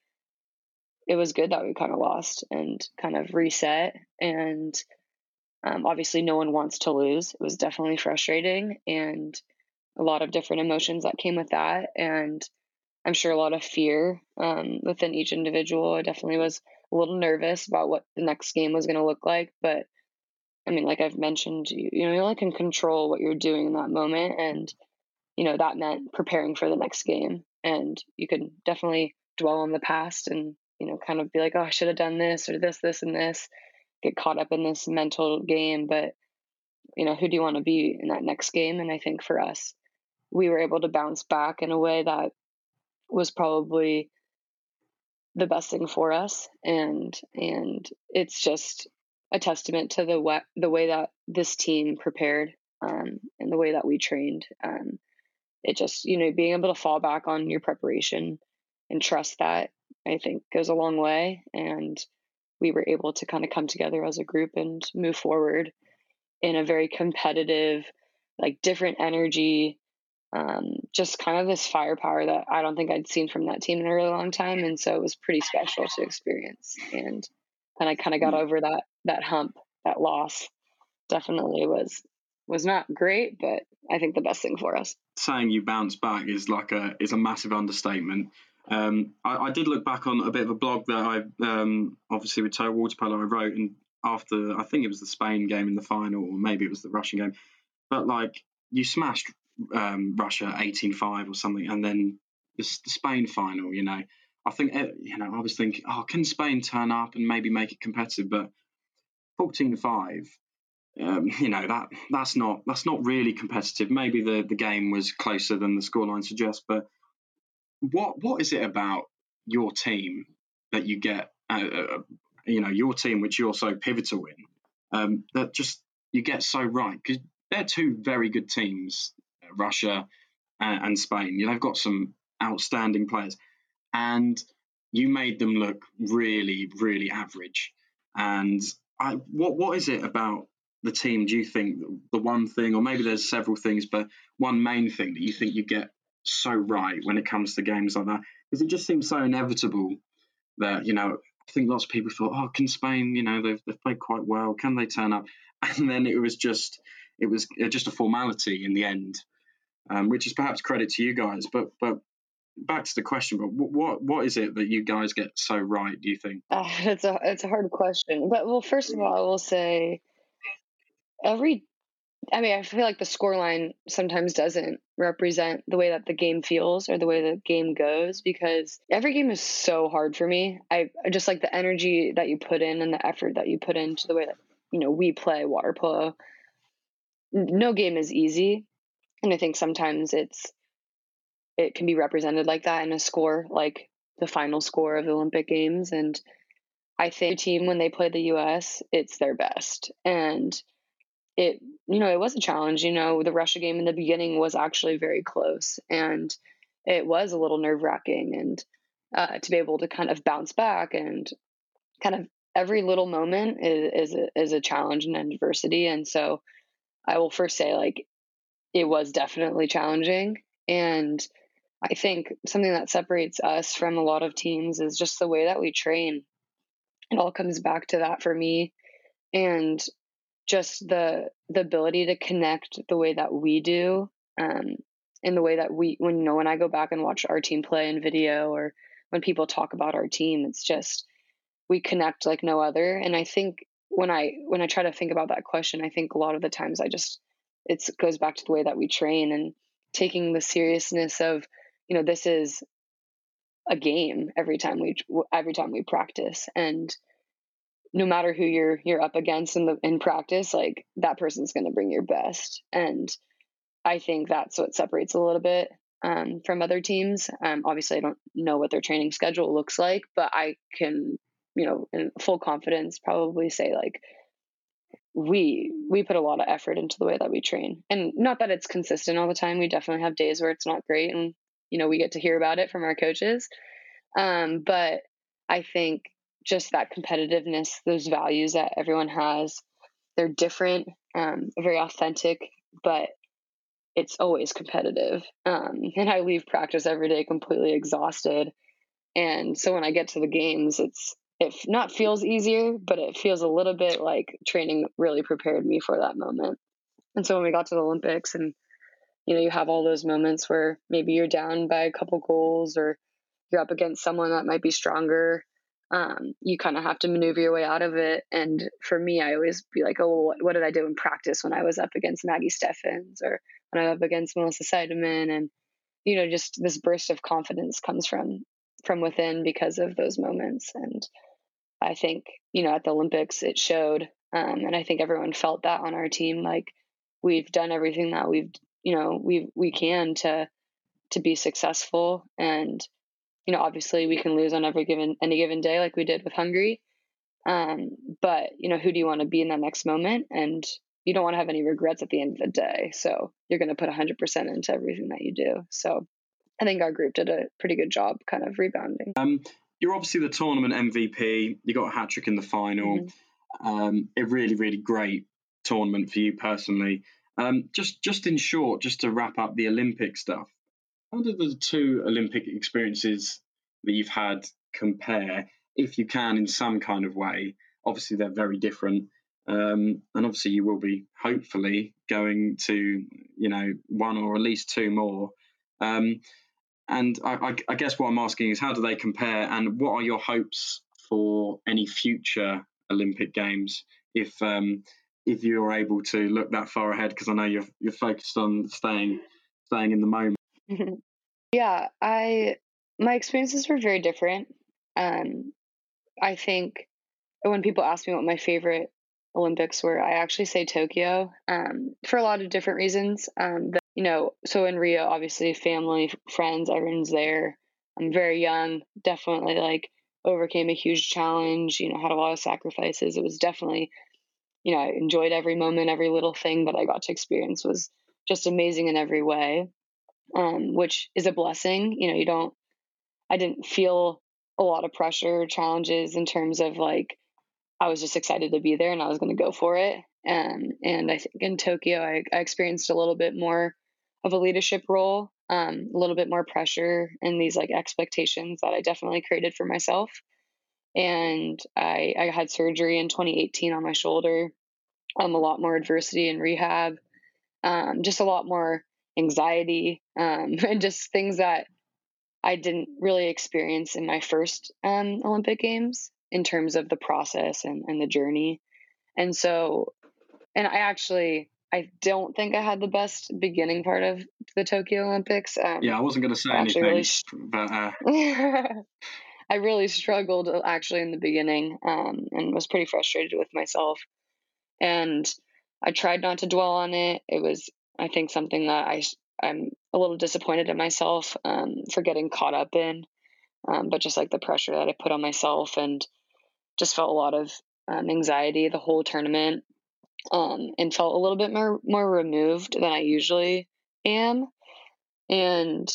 it was good that we kind of lost and kind of reset. And um, obviously, no one wants to lose. It was definitely frustrating and a lot of different emotions that came with that. And I'm sure a lot of fear um, within each individual. I definitely was a little nervous about what the next game was going to look like. But I mean, like I've mentioned, you, you know, you only can control what you're doing in that moment. And, you know, that meant preparing for the next game. And you could definitely dwell on the past and, you know, kind of be like, oh, I should have done this or this, this, and this, get caught up in this mental game. But, you know, who do you want to be in that next game? And I think for us, we were able to bounce back in a way that was probably the best thing for us and and it's just a testament to the way, the way that this team prepared um, and the way that we trained. Um, it just, you know, being able to fall back on your preparation and trust that, I think goes a long way. And we were able to kind of come together as a group and move forward in a very competitive, like different energy, um, just kind of this firepower that I don't think I'd seen from that team in a really long time. And so it was pretty special to experience. And and I kind of got mm. over that that hump, that loss. Definitely was was not great, but I think the best thing for us. Saying you bounce back is like a is a massive understatement. Um, I, I, did look back on a bit of a blog that I um, obviously with Total Water Polo I wrote, and after I think it was the Spain game in the final, or maybe it was the Russian game, but like you smashed um, Russia 18-5 or something, and then the, the Spain final, you know, I think eh, you know I was thinking, oh, can Spain turn up and maybe make it competitive? But 14-5, um, you know that that's not that's not really competitive. Maybe the, the game was closer than the scoreline suggests, but what what is it about your team that you get, uh, uh, you know, your team which you're so pivotal in, um, that just you get so right because they're two very good teams, Russia and, and Spain. You know, they've got some outstanding players and you made them look really, really average. And I, what what is it about the team? Do you think the one thing, or maybe there's several things, but one main thing that you think you get so right when it comes to games like that? Because it just seems so inevitable that you know. I think lots of people thought, oh, can Spain? You know, they've they've played quite well. Can they turn up? And then it was just it was just a formality in the end, um, which is perhaps credit to you guys. But but back to the question, but what what is it that you guys get so right? Do you think? Uh, it's a it's a hard question, but well, first of all, I will say every. I mean, I feel like the scoreline sometimes doesn't represent the way that the game feels or the way the game goes because every game is so hard for me. I, just like the energy that you put in and the effort that you put into the way that you know we play water polo. No game is easy, and I think sometimes it's it can be represented like that in a score, like the final score of the Olympic Games. And I think the team, when they play the US, it's their best. And it, you know, it was a challenge. You know, the Russia game in the beginning was actually very close and it was a little nerve wracking. And uh, to be able to kind of bounce back and kind of every little moment is, is, a, is a challenge and adversity. And so I will first say, like, it was definitely challenging. And I think something that separates us from a lot of teams is just the way that we train. It all comes back to that for me and just the the ability to connect the way that we do um, in the way that we when you know when I go back and watch our team play in video or when people talk about our team it's just we connect like no other and I think when I when I try to think about that question I think a lot of the times I just it goes back to the way that we train and taking the seriousness of you know this is a game every time we every time we practice and no matter who you're you're up against in the in practice like that person's going to bring your best. And i think that's what separates a little bit um, from other teams. Um, obviously i don't know what their training schedule looks like but i can you know in full confidence probably say like we we put a lot of effort into the way that we train. And not that it's consistent all the time. We definitely have days where it's not great and you know we get to hear about it from our coaches. Um, but i think just that competitiveness those values that everyone has they're different um, very authentic but it's always competitive um, and i leave practice every day completely exhausted and so when i get to the games it's it not feels easier, but it feels a little bit like training really prepared me for that moment. And so when we got to the Olympics and you know, you have all those moments where maybe you're down by a couple goals or you're up against someone that might be stronger. Um, you kind of have to maneuver your way out of it. And for me, I always be like, oh, what, did I do in practice when I was up against Maggie Steffens or when I was up against Melissa Seidemann? And, you know, just this burst of confidence comes from from within because of those moments. And I think, you know, at the Olympics, it showed. Um, and I think everyone felt that on our team. Like we've done everything that we've, you know, we we can to to be successful. And, you know, obviously we can lose on every given any given day, like we did with Hungary. Um, but you know, who do you want to be in that next moment? And you don't want to have any regrets at the end of the day. So you're going to put 100% into everything that you do. So I think our group did a pretty good job kind of rebounding. Um, you're obviously the tournament MVP. You got a hat trick in the final. Mm-hmm. Um, a really, really great tournament for you personally. Um, just, just in short, just to wrap up the Olympic stuff. How do the two Olympic experiences that you've had compare, if you can, in some kind of way? Obviously, they're very different. Um, and obviously, you will be hopefully going to, you know, one or at least two more. Um, and I, I, I, guess what I'm asking is how do they compare, and what are your hopes for any future Olympic Games if um, if you're able to look that far ahead? Because I know you're you're focused on staying staying in the moment. Yeah, I my experiences were very different. Um, I think when people ask me what my favorite Olympics were, I actually say Tokyo um, for a lot of different reasons. Um, you know, so in Rio, obviously, family, friends, everyone's there. I'm very young, definitely like overcame a huge challenge, you know, had a lot of sacrifices. It was definitely, you know, I enjoyed every moment, every little thing that I got to experience was just amazing in every way, um, which is a blessing. You know, you don't, I didn't feel a lot of pressure challenges in terms of like, I was just excited to be there and I was going to go for it. Um, and I think in Tokyo, I, I experienced a little bit more of a leadership role, um, a little bit more pressure and these like expectations that I definitely created for myself. And I, I had surgery in 2018 on my shoulder, um, a lot more adversity in rehab, um, just a lot more anxiety, um, and just things that I didn't really experience in my first um, Olympic Games in terms of the process and, and the journey. And so, and I actually, I don't think I had the best beginning part of the Tokyo Olympics. Um, yeah, I wasn't going to say anything, really but uh... I really struggled uh, actually in the beginning um, and was pretty frustrated with myself. And I tried not to dwell on it. It was, I think, something that I I'm a little disappointed in myself um, for getting caught up in. Um, but just like the pressure that I put on myself and just felt a lot of um, anxiety the whole tournament um, and felt a little bit more more removed than I usually am. And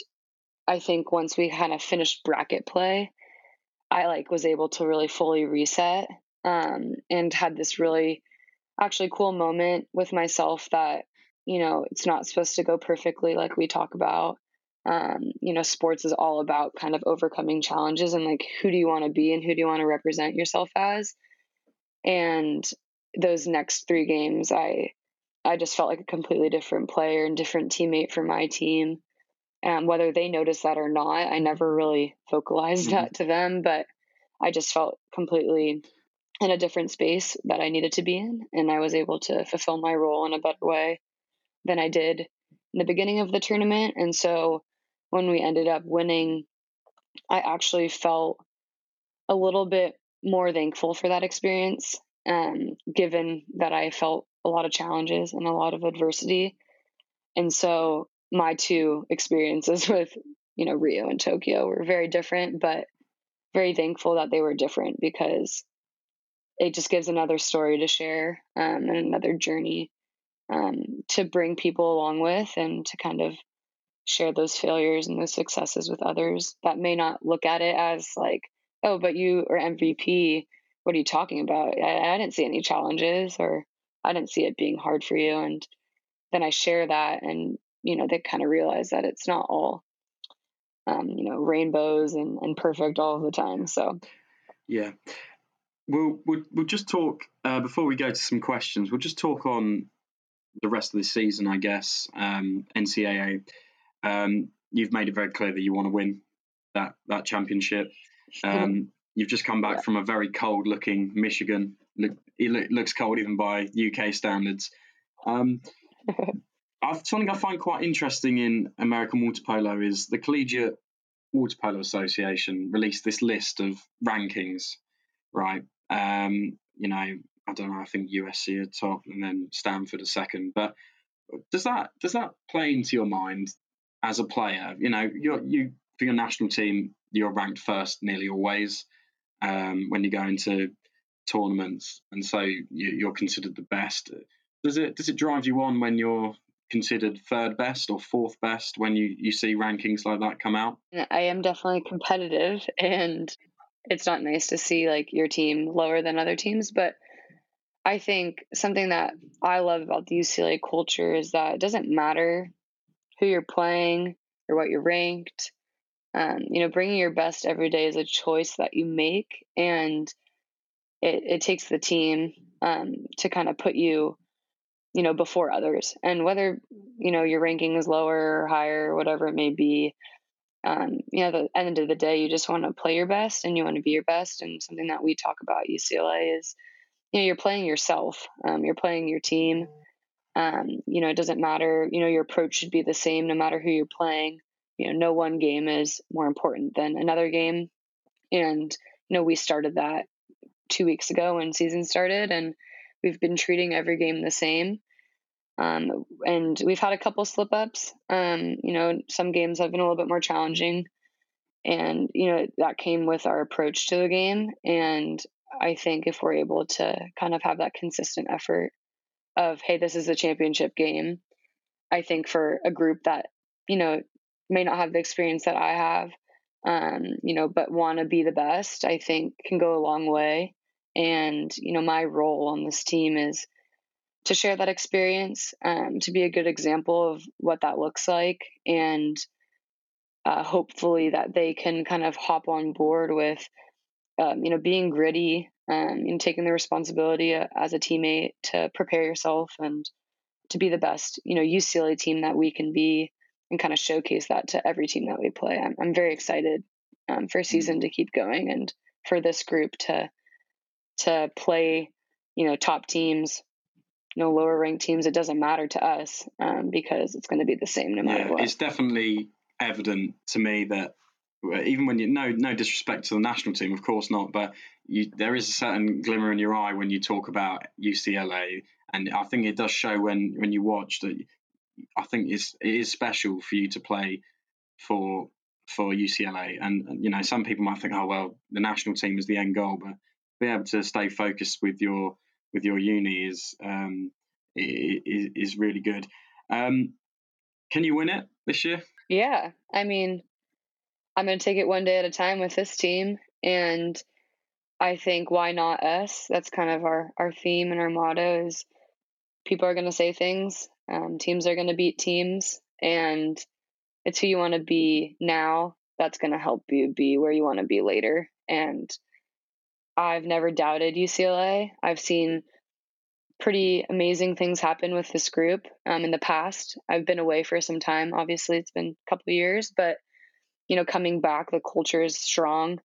I think once we kind of finished bracket play, I like was able to really fully reset um, and had this really actually cool moment with myself that you know it's not supposed to go perfectly like we talk about um, you know, sports is all about kind of overcoming challenges and like who do you want to be and who do you want to represent yourself as. And those next three games, I I just felt like a completely different player and different teammate for my team. And whether they noticed that or not, I never really vocalized mm-hmm. that to them, but I just felt completely in a different space that I needed to be in. And I was able to fulfill my role in a better way than I did in the beginning of the tournament. And so when we ended up winning, I actually felt a little bit more thankful for that experience, um, given that I felt a lot of challenges and a lot of adversity. And so my two experiences with, you know, Rio and Tokyo were very different, but very thankful that they were different because it just gives another story to share um, and another journey um, to bring people along with and to kind of share those failures and those successes with others that may not look at it as like, oh, but you are MVP. What are you talking about? I, I didn't see any challenges or I didn't see it being hard for you. And then I share that and, you know, they kind of realize that it's not all, um, you know, rainbows and, and perfect all the time. So, yeah. We'll, we'll, we'll just talk, uh, before we go to some questions, we'll just talk on the rest of the season, I guess, um, NCAA. Um, you've made it very clear that you want to win that that championship. Um, you've just come back yeah. from a very cold looking Michigan. Look, it looks cold even by UK standards. Um, something I find quite interesting in American water polo is the Collegiate Water Polo Association released this list of rankings, right? Um, you know, I don't know. I think USC are top, and then Stanford a second. But does that does that play into your mind as a player, you know, you for your national team, you're ranked first nearly always um, when you go into tournaments, and so you, are considered the best. Does it does it drive you on when you're considered third best or fourth best when you you see rankings like that come out? I am definitely competitive, and it's not nice to see like your team lower than other teams, but. I think something that I love about the UCLA culture is that it doesn't matter who you're playing or what you're ranked. Um, you know, bringing your best every day is a choice that you make, and it, it takes the team um, to kind of put you, you know, before others. And whether you know your ranking is lower or higher, or whatever it may be, um, you know, at the end of the day, you just want to play your best and you want to be your best. And something that we talk about UCLA is, you know, you're playing yourself, um, you're playing your team, um, you know, it doesn't matter. You know, your approach should be the same no matter who you're playing. You know, no one game is more important than another game. And, you know, we started that two weeks ago when season started, and we've been treating every game the same. Um, and we've had a couple slip ups. Um, you know, some games have been a little bit more challenging. And, you know, that came with our approach to the game. And I think if we're able to kind of have that consistent effort of hey this is a championship game i think for a group that you know may not have the experience that i have um, you know but want to be the best i think can go a long way. And you know my role on this team is to share that experience um, to be a good example of what that looks like and uh, hopefully that they can kind of hop on board with um, you know being gritty um, and taking the responsibility uh, as a teammate to prepare yourself and to be the best, you know, UCLA team that we can be and kind of showcase that to every team that we play. I'm, I'm very excited um, for a season mm-hmm. to keep going and for this group to to play, you know, top teams, you know, lower ranked teams. It doesn't matter to us um, because it's going to be the same no matter yeah, what. It's definitely evident to me that even when you no no disrespect to the national team, of course not, but you, there is a certain glimmer in your eye when you talk about UCLA, and I think it does show when when you watch that. I think it's it is special for you to play for for UCLA, and you know some people might think, oh well, the national team is the end goal, but be able to stay focused with your with your uni is um, is, is really good. Um, can you win it this year? Yeah, I mean, I'm going to take it one day at a time with this team. And I think why not us? That's kind of our, our theme and our motto is people are going to say things. Um, teams are going to beat teams. And it's who you want to be now that's going to help you be where you want to be later. And I've never doubted UCLA. I've seen pretty amazing things happen with this group um, in the past. I've been away for some time. Obviously, it's been a couple of years, but you know, coming back, the culture is strong.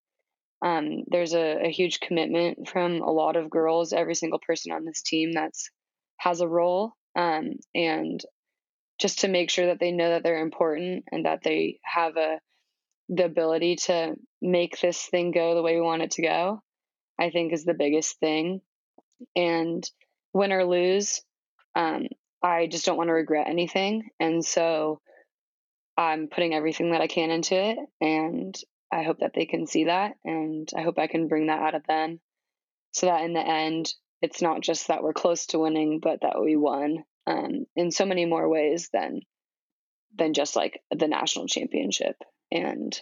Um, there's a, a, huge commitment from a lot of girls. Every single person on this team that's has a role, um, and just to make sure that they know that they're important and that they have a the ability to make this thing go the way we want it to go, I think is the biggest thing. And win or lose, um, I just don't want to regret anything. And so I'm putting everything that I can into it. And I hope that they can see that. And I hope I can bring that out of them so that in the end, it's not just that we're close to winning, but that we won um, in so many more ways than than just like the national championship and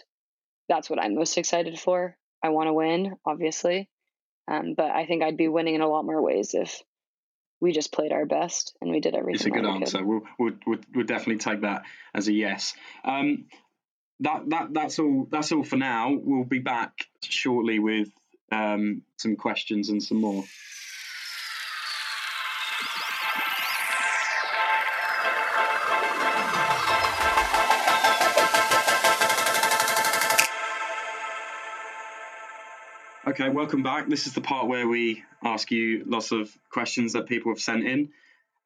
that's what I'm most excited for. I want to win, obviously, um, but I think I'd be winning in a lot more ways if we just played our best and we did everything. It's a good answer. We'll, we'll, we'll, we'll, definitely take that as a yes. Um, that that that's all. That's all for now. We'll be back shortly with um, some questions and some more. Okay, welcome back. This is the part where we ask you lots of questions that people have sent in.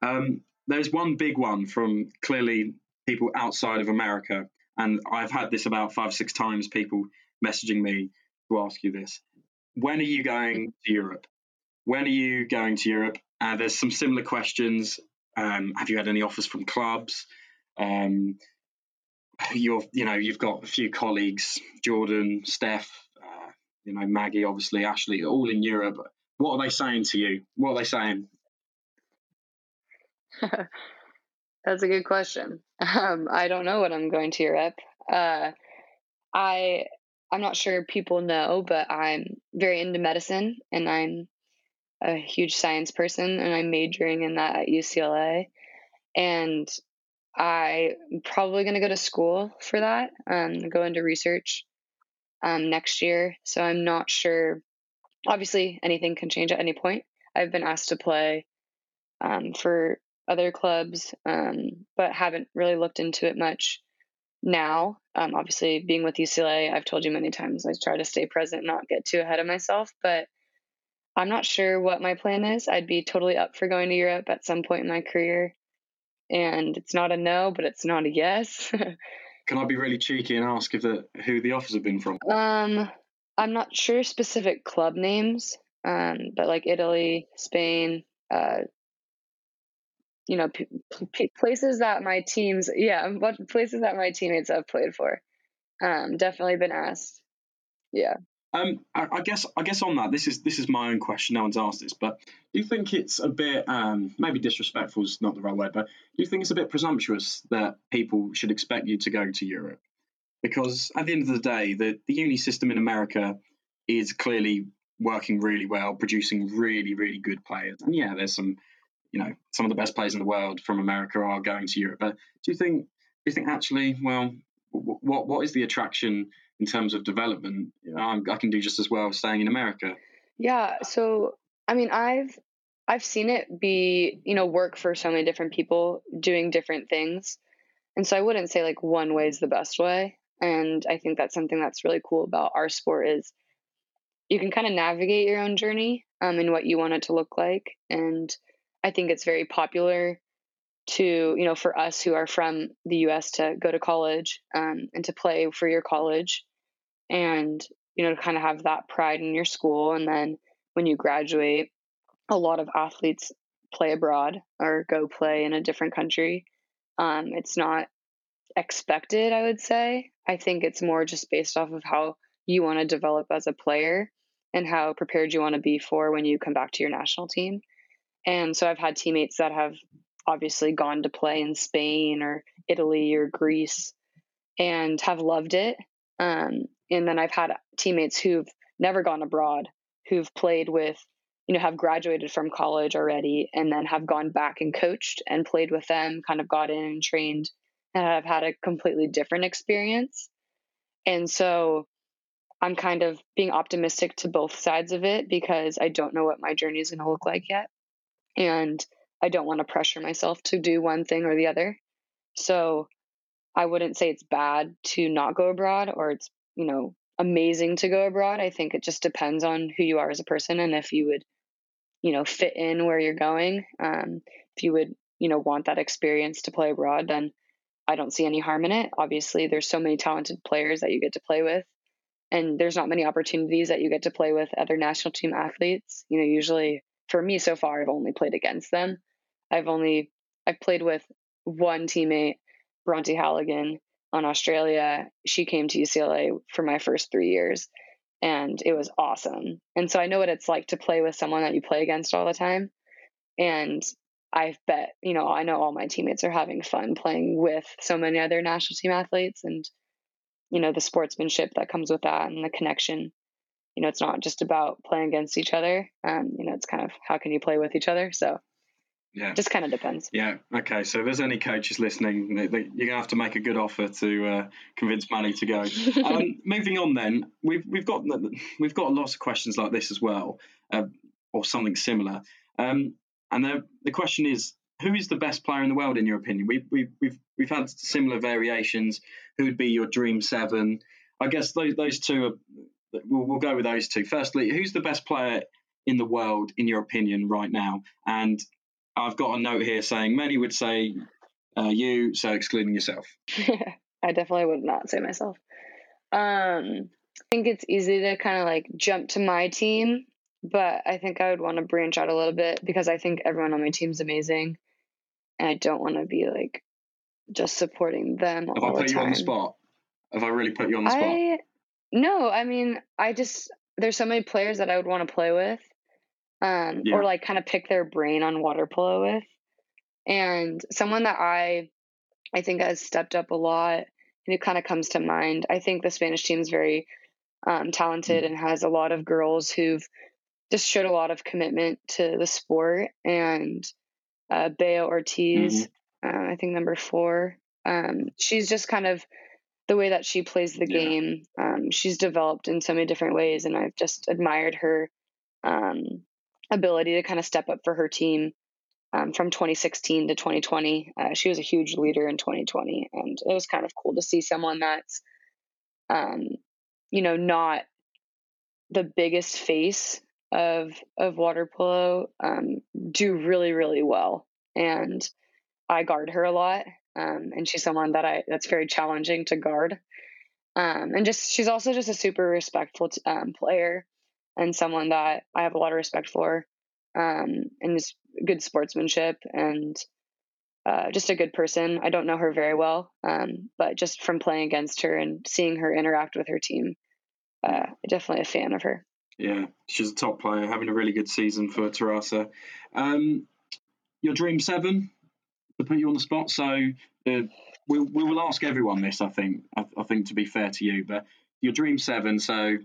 Um, there's one big one from clearly people outside of America, and I've had this about five, six times. People messaging me to ask you this: When are you going to Europe? When are you going to Europe? Uh, there's some similar questions. Um, have you had any offers from clubs? Um, you're, you know, you've got a few colleagues, Jordan, Steph, you know, Maggie, obviously, Ashley, all in Europe. What are they saying to you? What are they saying? That's a good question. Um, I don't know what I'm going to Europe. Uh, I I'm not sure people know, but I'm very into medicine, and I'm a huge science person, and I'm majoring in that at UCLA. And I'm probably going to go to school for that, um, go into research um, next year. So I'm not sure. Obviously, anything can change at any point. I've been asked to play um, for other clubs, um, but haven't really looked into it much now. Um, obviously, being with UCLA, I've told you many times I try to stay present, not get too ahead of myself. But I'm not sure what my plan is. I'd be totally up for going to Europe at some point in my career. And it's not a no, but it's not a yes. Can I be really cheeky and ask if the who the offers have been from? Um, I'm not sure specific club names, um, but like Italy, Spain, uh, you know, p- p- places that my teams, yeah, places that my teammates have played for. Um, definitely been asked. Yeah. Um, I, I, guess I guess on that, this is this is my own question. No one's asked this, but do you think it's a bit um, maybe disrespectful is not the right word, but do you think it's a bit presumptuous that people should expect you to go to Europe? Because at the end of the day, the the uni system in America is clearly working really well, producing really really good players, and yeah, there's some you know some of the best players in the world from America are going to Europe. But do you think do you think actually, well, what what is the attraction? In terms of development, I can do just as well staying in America. Yeah. So, I mean, I've I've seen it be, you know, work for so many different people doing different things. And so I wouldn't say like one way is the best way. And I think that's something that's really cool about our sport is you can kind of navigate your own journey um, and what you want it to look like. And I think it's very popular to, you know, for us who are from the US to go to college um, and to play for your college and you know to kind of have that pride in your school and then when you graduate a lot of athletes play abroad or go play in a different country. Um, it's not expected i would say. I think it's more just based off of how you want to develop as a player and how prepared you want to be for when you come back to your national team. And so i've had teammates that have obviously gone to play in spain or italy or greece and have loved it. Um, and then I've had teammates who've never gone abroad, who've played with, you know, have graduated from college already and then have gone back and coached and played with them, kind of got in and trained and have had a completely different experience. And so I'm kind of being optimistic to both sides of it because I don't know what my journey is going to look like yet. And I don't want to pressure myself to do one thing or the other. So I wouldn't say it's bad to not go abroad or it's, you know, amazing to go abroad. I think it just depends on who you are as a person and if you would, you know, fit in where you're going. Um, if you would, you know, want that experience to play abroad, then I don't see any harm in it. Obviously, there's so many talented players that you get to play with, and there's not many opportunities that you get to play with other national team athletes. You know, usually for me so far, I've only played against them. I've only I've played with one teammate, Bronte Halligan, on Australia. She came to UCLA for my first three years, and it was awesome. And so I know what it's like to play with someone that you play against all the time. And I bet, you know, I know all my teammates are having fun playing with so many other national team athletes and, you know, the sportsmanship that comes with that and the connection. You know, it's not just about playing against each other. Um, you know, it's kind of how can you play with each other. So yeah. Just kind of depends. Yeah. Okay. So if there's any coaches listening, they, they, you're gonna have to make a good offer to uh, convince Maddie to go. um, moving on, then we've we've got we've got lots of questions like this as well, uh, or something similar. Um, and the the question is, who is the best player in the world in your opinion? We we we've we've had similar variations. Who would be your dream seven? I guess those those two are. We'll, we'll go with those two. Firstly, who's the best player in the world in your opinion right now? And I've got a note here saying many would say uh, you, so excluding yourself. I definitely would not say myself. Um, I think it's easy to kind of like jump to my team, but I think I would want to branch out a little bit because I think everyone on my team's amazing, and I don't want to be like just supporting them Have all I put the you on the spot? Have I really put you on the spot? I no, I mean I just there's so many players that I would want to play with, um, Yeah. or like kind of pick their brain on water polo with, and someone that I I think has stepped up a lot and it kind of comes to mind. I think the Spanish team is very um, talented and has a lot of girls who've just showed a lot of commitment to the sport. And uh, Bea Ortiz, uh, I think number four, um, she's just kind of the way that she plays the Yeah. game. Um, she's developed in so many different ways, and I've just admired her um, ability to kind of step up for her team um, from 2016 to 2020. Uh, she was a huge leader in 2020, and it was kind of cool to see someone that's, um, you know, not the biggest face of of water polo um, do really really well. And I guard her a lot, um, and she's someone that I that's very challenging to guard. Um, and just she's also just a super respectful t- um, player and someone that I have a lot of respect for um, and just good sportsmanship and uh, just a good person. I don't know her very well, um, but just from playing against her and seeing her interact with her team, uh, definitely a fan of her. Yeah, she's a top player, having a really good season for Terrassa. Um, your dream seven, to put you on the spot. So uh, we we will ask everyone this. I think. I, I think to be fair to you, but your dream seven. So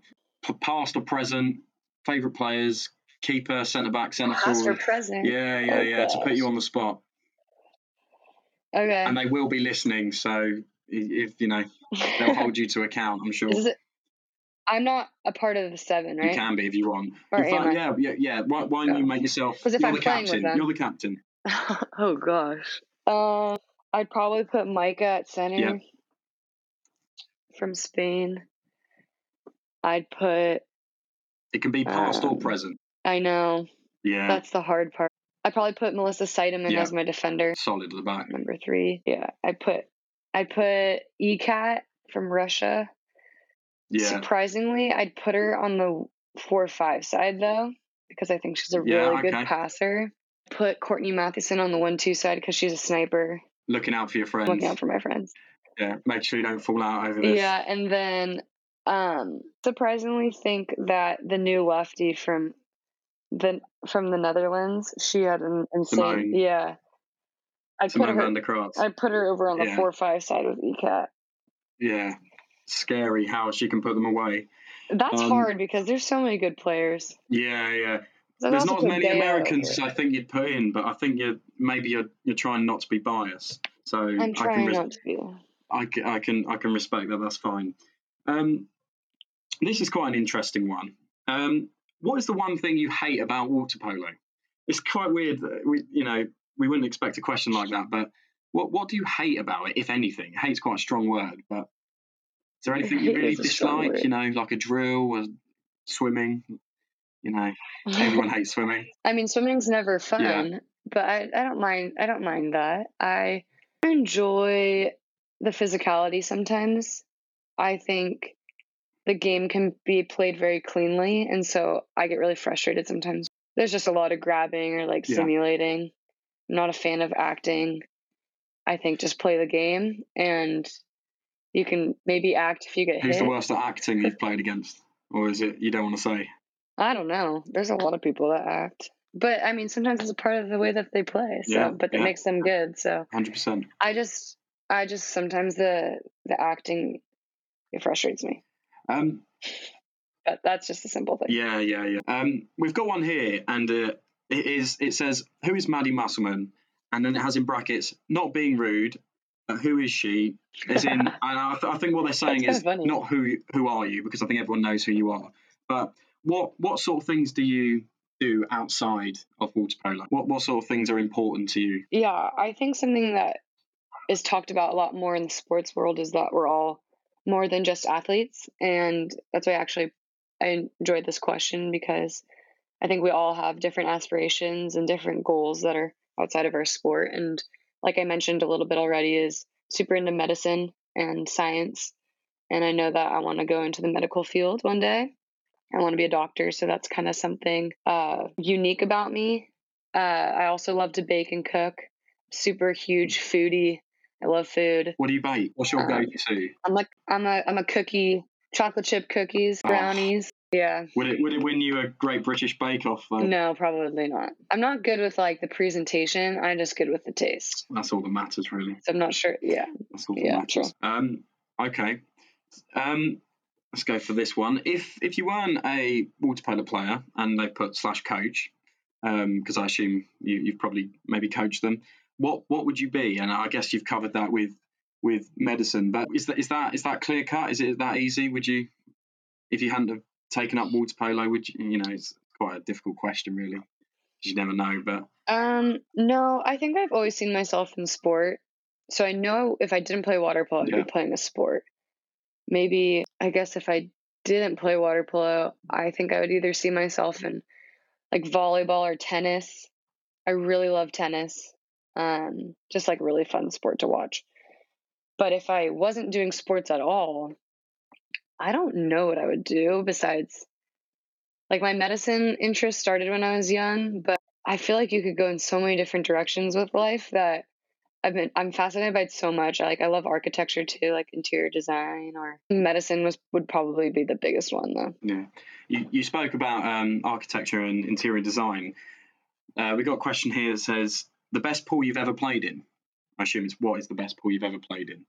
past or present, favorite players, keeper, centre back, centre Past or forward. present? Yeah, yeah, Oh, yeah. To put you on the spot, Okay. and they will be listening. So if you know, they'll hold you to account. I'm sure. Is it, I'm not a part of the seven, right? You can be if you want. Or In fact, yeah, yeah, yeah. Why, why don't you make yourself? 'Cause if you're I'm the playing with captain. them- You're the captain. oh gosh. Uh, I'd probably put Maica at center Yeah. from Spain. I'd put. It can be past or Um, present. I know Yeah, that's the hard part. I'd probably put Melissa Seidemann Yeah. as my defender, solid at the back. number three. Yeah, I put. I put Ecat from Russia. Yeah, Surprisingly, I'd put her on the four five side though, because I think she's a Yeah, really good okay. passer. Put Courtney Mathewson on the one two side because she's a sniper. looking out for your friends. Looking out for my friends. yeah, make sure you don't fall out over this. Yeah, and then um surprisingly think that the new lefty from the from the Netherlands, she had an insane Simone. yeah. I put her van der Kraat. I put her over on the Yeah. four five side with ECAT. Yeah, scary how she can put them away. That's Um, hard because there's so many good players. Yeah, yeah. So There's not as many Americans. I think you'd put in, but I think you're maybe you're you're trying not to be biased. So I'm I can trying res- not to be. I, ca- I can I can respect that. That's fine. Um, this is quite an interesting one. Um, what is the one thing you hate about water polo? It's quite weird. That we you know we wouldn't expect a question like that, but what what do you hate about it, if anything? Hate's quite a strong word, but is there anything you really is a strong dislike? You know, like a drill or swimming. You know, everyone hates swimming. I mean, swimming's never fun, Yeah. but I, I don't mind. I don't mind that. I enjoy the physicality sometimes. I think the game can be played very cleanly, and so I get really frustrated sometimes. There's just a lot of grabbing or like Yeah. simulating. I'm not a fan of acting. I think just play the game, and you can maybe act if you get hit. Who's hit. the worst at acting you've played against, or is it you don't want to say? I don't know. There's a lot of people that act. But I mean, sometimes it's a part of the way that they play. So, Yeah, but that yeah. makes them good. So Hundred percent. I just, I just sometimes the the acting it frustrates me. Um, But that's just a simple thing. Yeah, yeah, yeah. Um, we've got one here, and uh, it is. It says, "Who is Maddie Musselman?" And then it has in brackets, "Not being rude, but who is she?" As in, and I, th- I think what they're saying is funny. not who who are you, because I think everyone knows who you are. But what what sort of things do you do outside of water polo? What what sort of things are important to you? Yeah, I think something that is talked about a lot more in the sports world is that we're all more than just athletes, and that's why I actually I enjoyed this question because I think we all have different aspirations and different goals that are outside of our sport. And like I mentioned a little bit already, is super into medicine and science, and I know that I want to go into the medical field one day. I want to be a doctor, so that's kind of something uh, unique about me. Uh, I also love to bake and cook. Super huge foodie. I love food. What do you bake? What's your Um, go-to? I'm like I'm a I'm a cookie, chocolate chip cookies, Oh. brownies. Yeah. Would it would it win you a Great British Bake Off? Though? No, probably not. I'm not good with like the presentation. I'm just good with the taste. That's all that matters, really. So I'm not sure. Yeah. That's all that Yeah, matters. Um, okay. Um, let's go for this one. If if you weren't a water polo player and they put slash coach, because I assume you, you've probably maybe coached them, what what would you be? And I guess you've covered that with with medicine. But is that is that is that clear cut? Is it that easy? Would you, if you hadn't have taken up water polo, would you? You know, it's quite a difficult question, really. You never know, but Um, no, I think I've always seen myself in sport. So I know if I didn't play water polo, I'd Yeah. be playing a sport. Maybe I guess if I didn't play water polo, I think I would either see myself in like volleyball or tennis. I really love tennis. Um, just like really fun sport to watch. But if I wasn't doing sports at all, I don't know what I would do besides like my medicine interest started when I was young, but I feel like you could go in so many different directions with life that I've been I'm fascinated by it so much. I like I love architecture too, like interior design or medicine was would probably be the biggest one though. Yeah, you, you spoke about um, architecture and interior design. Uh, we got a question here that says the best pool you've ever played in. I assume it's what is the best pool you've ever played in,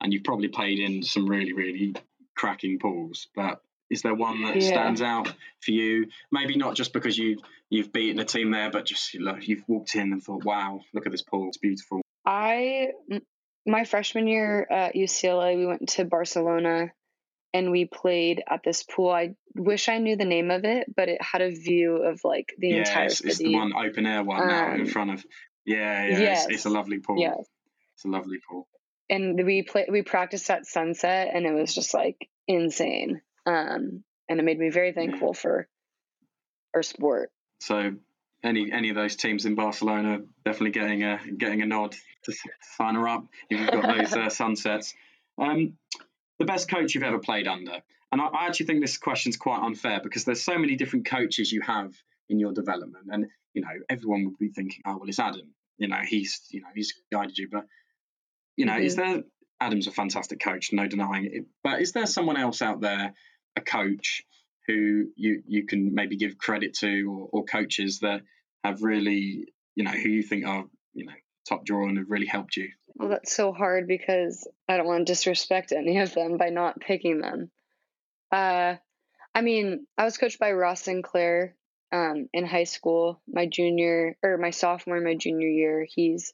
and you've probably played in some really really cracking pools. But is there one that Yeah. stands out for you? Maybe not just because you you've beaten a team there, but just you know, you've walked in and thought, "Wow, look at this pool! It's beautiful." I my freshman year at UCLA, we went to Barcelona and we played at this pool. I wish I knew the name of it, but it had a view of like the yeah, entire it's, city. it's the one open air one now in Um, front of. Yeah, yeah, yes. it's, it's a lovely pool. Yes. It's a lovely pool. and we play we practiced at sunset and it was just like insane um and it made me very thankful for our sport So any any of those teams in Barcelona definitely getting a getting a nod to s- sign her up if you've got those uh, sunsets. Um, the best coach you've ever played under, and I, I actually think this question's quite unfair because there's so many different coaches you have in your development, and you know everyone would be thinking, oh well, it's Adam. You know he's you know he's guided you, but you know is there Adam's a fantastic coach, no denying it. But is there someone else out there, a coach who you you can maybe give credit to, or, or coaches that have really, you know, who you think are, you know, top drawer and have really helped you? Well that's so hard because i don't want to disrespect any of them by not picking them uh i mean i was coached by ross sinclair um in high school my junior or my sophomore my junior year he's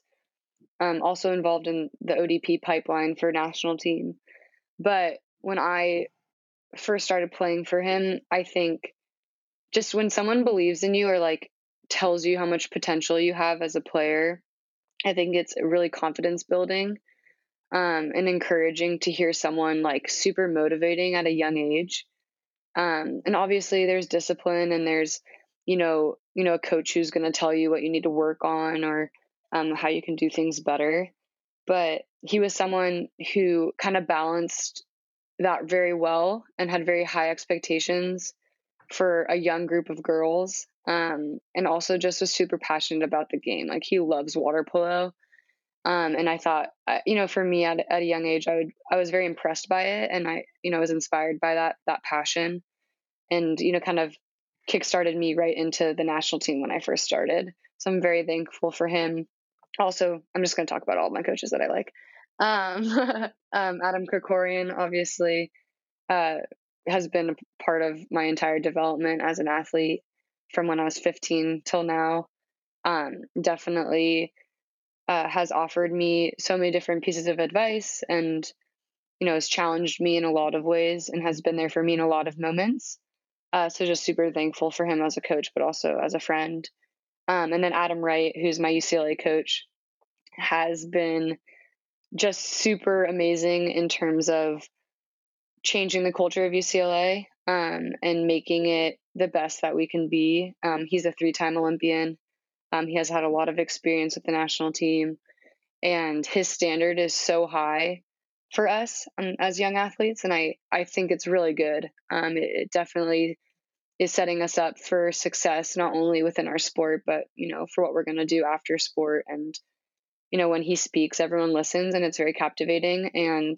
um, also involved in the ODP pipeline for national team. But when I first started playing for him, I think just when someone believes in you or like tells you how much potential you have as a player, I think it's really confidence building um, and encouraging to hear someone like super motivating at a young age. Um, and obviously, there's discipline and there's, you know, you know, a coach who's going to tell you what you need to work on or um, how you can do things better. But he was someone who kind of balanced that very well and had very high expectations for a young group of girls. Um, and also just was super passionate about the game. Like he loves water polo. Um, and I thought, you know, for me at, at a young age, I would, I was very impressed by it. And I, you know, was inspired by that, that passion and, you know, kind of kickstarted me right into the national team when I first started. So I'm very thankful for him. Also, I'm just going to talk about all my coaches that I like. Um, um, Adam Krikorian, obviously, uh, has been a part of my entire development as an athlete from when I was 15 till now. Um, definitely uh, has offered me so many different pieces of advice and, you know, has challenged me in a lot of ways and has been there for me in a lot of moments. Uh, so just super thankful for him as a coach, but also as a friend. Um, and then Adam Wright, who's my UCLA coach, has been just super amazing in terms of changing the culture of UCLA um, and making it the best that we can be. Um, he's a three time Olympian. Um, he has had a lot of experience with the national team, and his standard is so high for us um, as young athletes. And I, I think it's really good. Um, it, it definitely is setting us up for success, not only within our sport, but, you know, for what we're going to do after sport. And, you know, when he speaks, everyone listens and it's very captivating. And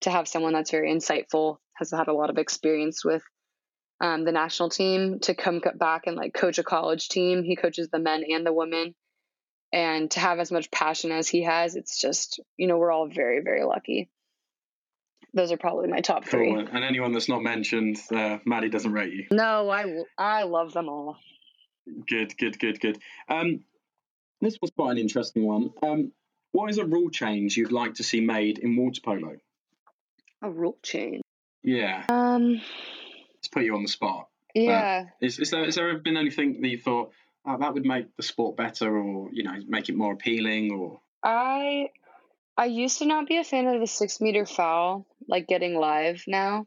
to have someone that's very insightful, has had a lot of experience with um, the national team to come back and like coach a college team. He coaches the men and the women. And to have as much passion as he has, it's just, you know, we're all very, very lucky. Those are probably my top three. Cool. And anyone that's not mentioned, uh, Maddie doesn't rate you. No, I, I love them all. Good, good, good, good. Um, this was quite an interesting one. Um, what is a rule change you'd like to see made in water polo? A rule change. Yeah. Um. Let's put you on the spot. Yeah. Is, is there has there been anything that you thought oh, that would make the sport better, or you know, make it more appealing, or? I I used to not be a fan of the six meter foul, like getting live now,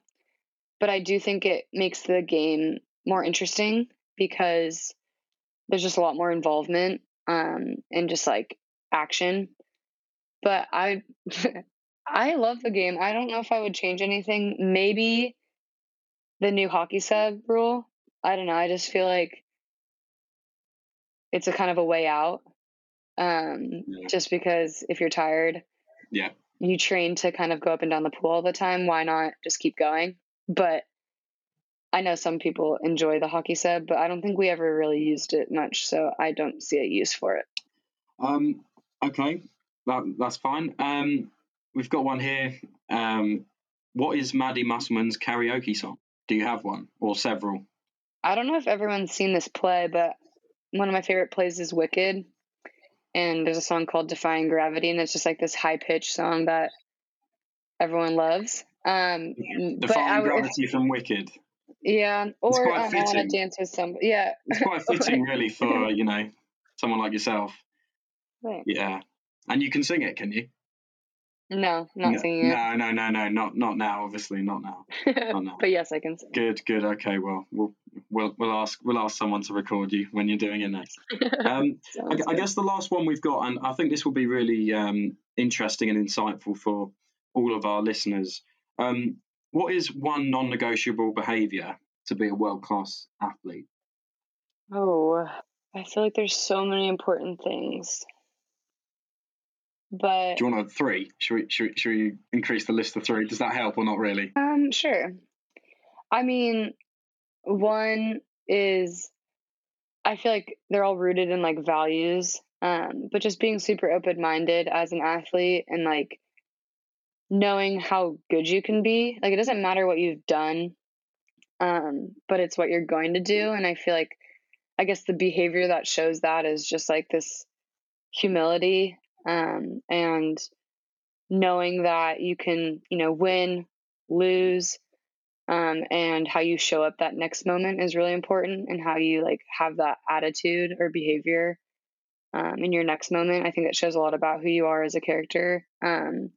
but I do think it makes the game more interesting because there's just a lot more involvement um, and just like action. But I I love the game. I don't know if I would change anything. Maybe the new hockey sub rule. I don't know. I just feel like it's a kind of a way out. Um, yeah. just because if you're tired, yeah, you train to kind of go up and down the pool all the time. Why not just keep going? But I know some people enjoy the hockey sub, but I don't think we ever really used it much, so I don't see a use for it. Um. Okay, that that's fine. Um we've got one here. Um, what is Maddie Musselman's karaoke song? Do you have one or several? I don't know if everyone's seen this play, but one of my favorite plays is Wicked. And there's a song called Defying Gravity, and it's just like this high pitched song that everyone loves. Um, Defying Gravity from Wicked. Yeah, or um, I want to dance with somebody. Yeah, it's quite fitting, really, for you know someone like yourself. Thanks. Yeah, and you can sing it, can you? No, not no, singing it. No, no, no, no, not not now. Obviously, not now. Not now. but yes, I can sing. Good, good. Okay, well, we'll we'll we'll ask we'll ask someone to record you when you're doing it next. Um, I, I, guess the last one we've got, and I think this will be really um, interesting and insightful for all of our listeners. Um, what is one non-negotiable behaviour to be a world-class athlete? Oh, I feel like there's so many important things. But do you want a three? Should we, should we, should we increase the list to three? Does that help or not really? Um, sure. I mean, one is I feel like they're all rooted in like values, um, but just being super open minded as an athlete and like knowing how good you can be. Like it doesn't matter what you've done, um, but it's what you're going to do. And I feel like I guess the behavior that shows that is just like this humility um, and knowing that you can, you know, win, lose, um, and how you show up that next moment is really important, and how you like have that attitude or behavior um, in your next moment. I think that shows a lot about who you are as a character, um,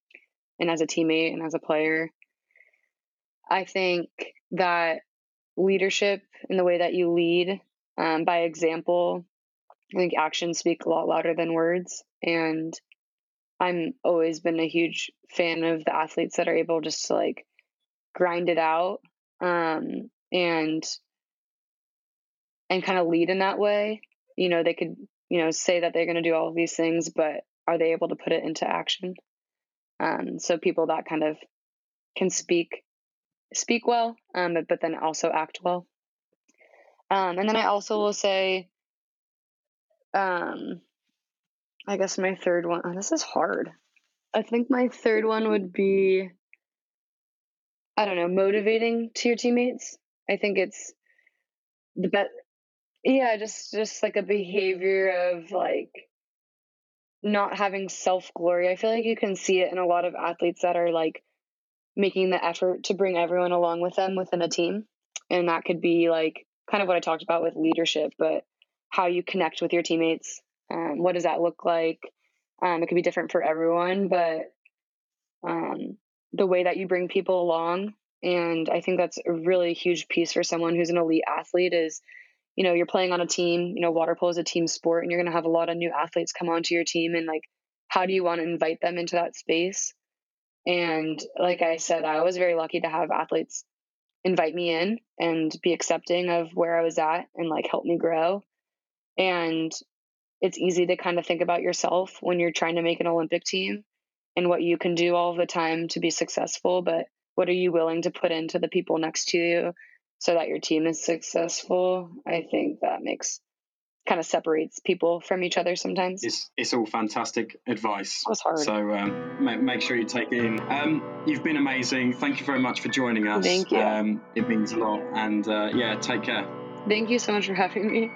and as a teammate, and as a player. I think that leadership and the way that you lead um, by example. I think actions speak a lot louder than words, and I'm always been a huge fan of the athletes that are able just to like grind it out um, and and kind of lead in that way. You know, they could you know say that they're going to do all of these things, but are they able to put it into action? Um, so people that kind of can speak speak well, um, but, but then also act well. Um, and then I also will say, um, I guess my third one. Oh, this is hard. I think my third one would be I don't know, motivating to your teammates. I think it's the best. Yeah, just just like a behavior of like not having self glory. I feel like you can see it in a lot of athletes that are like making the effort to bring everyone along with them within a team, and that could be like kind of what I talked about with leadership, but how you connect with your teammates um, what does that look like? Um, it could be different for everyone, but um, the way that you bring people along, and I think that's a really huge piece for someone who's an elite athlete is, you know, you're playing on a team. You know, water polo is a team sport, and you're going to have a lot of new athletes come onto your team, and like, how do you want to invite them into that space? And like I said, I was very lucky to have athletes invite me in and be accepting of where I was at and like help me grow. And it's easy to kind of think about yourself when you're trying to make an Olympic team and what you can do all the time to be successful, but what are you willing to put into the people next to you so that your team is successful? I think that makes kind of separates people from each other sometimes. It's, it's all fantastic advice. It was hard. So um, make, make, sure you take it in. Um, you've been amazing. Thank you very much for joining us. Thank you. Um, it means a lot. And uh, yeah, take care. Thank you so much for having me.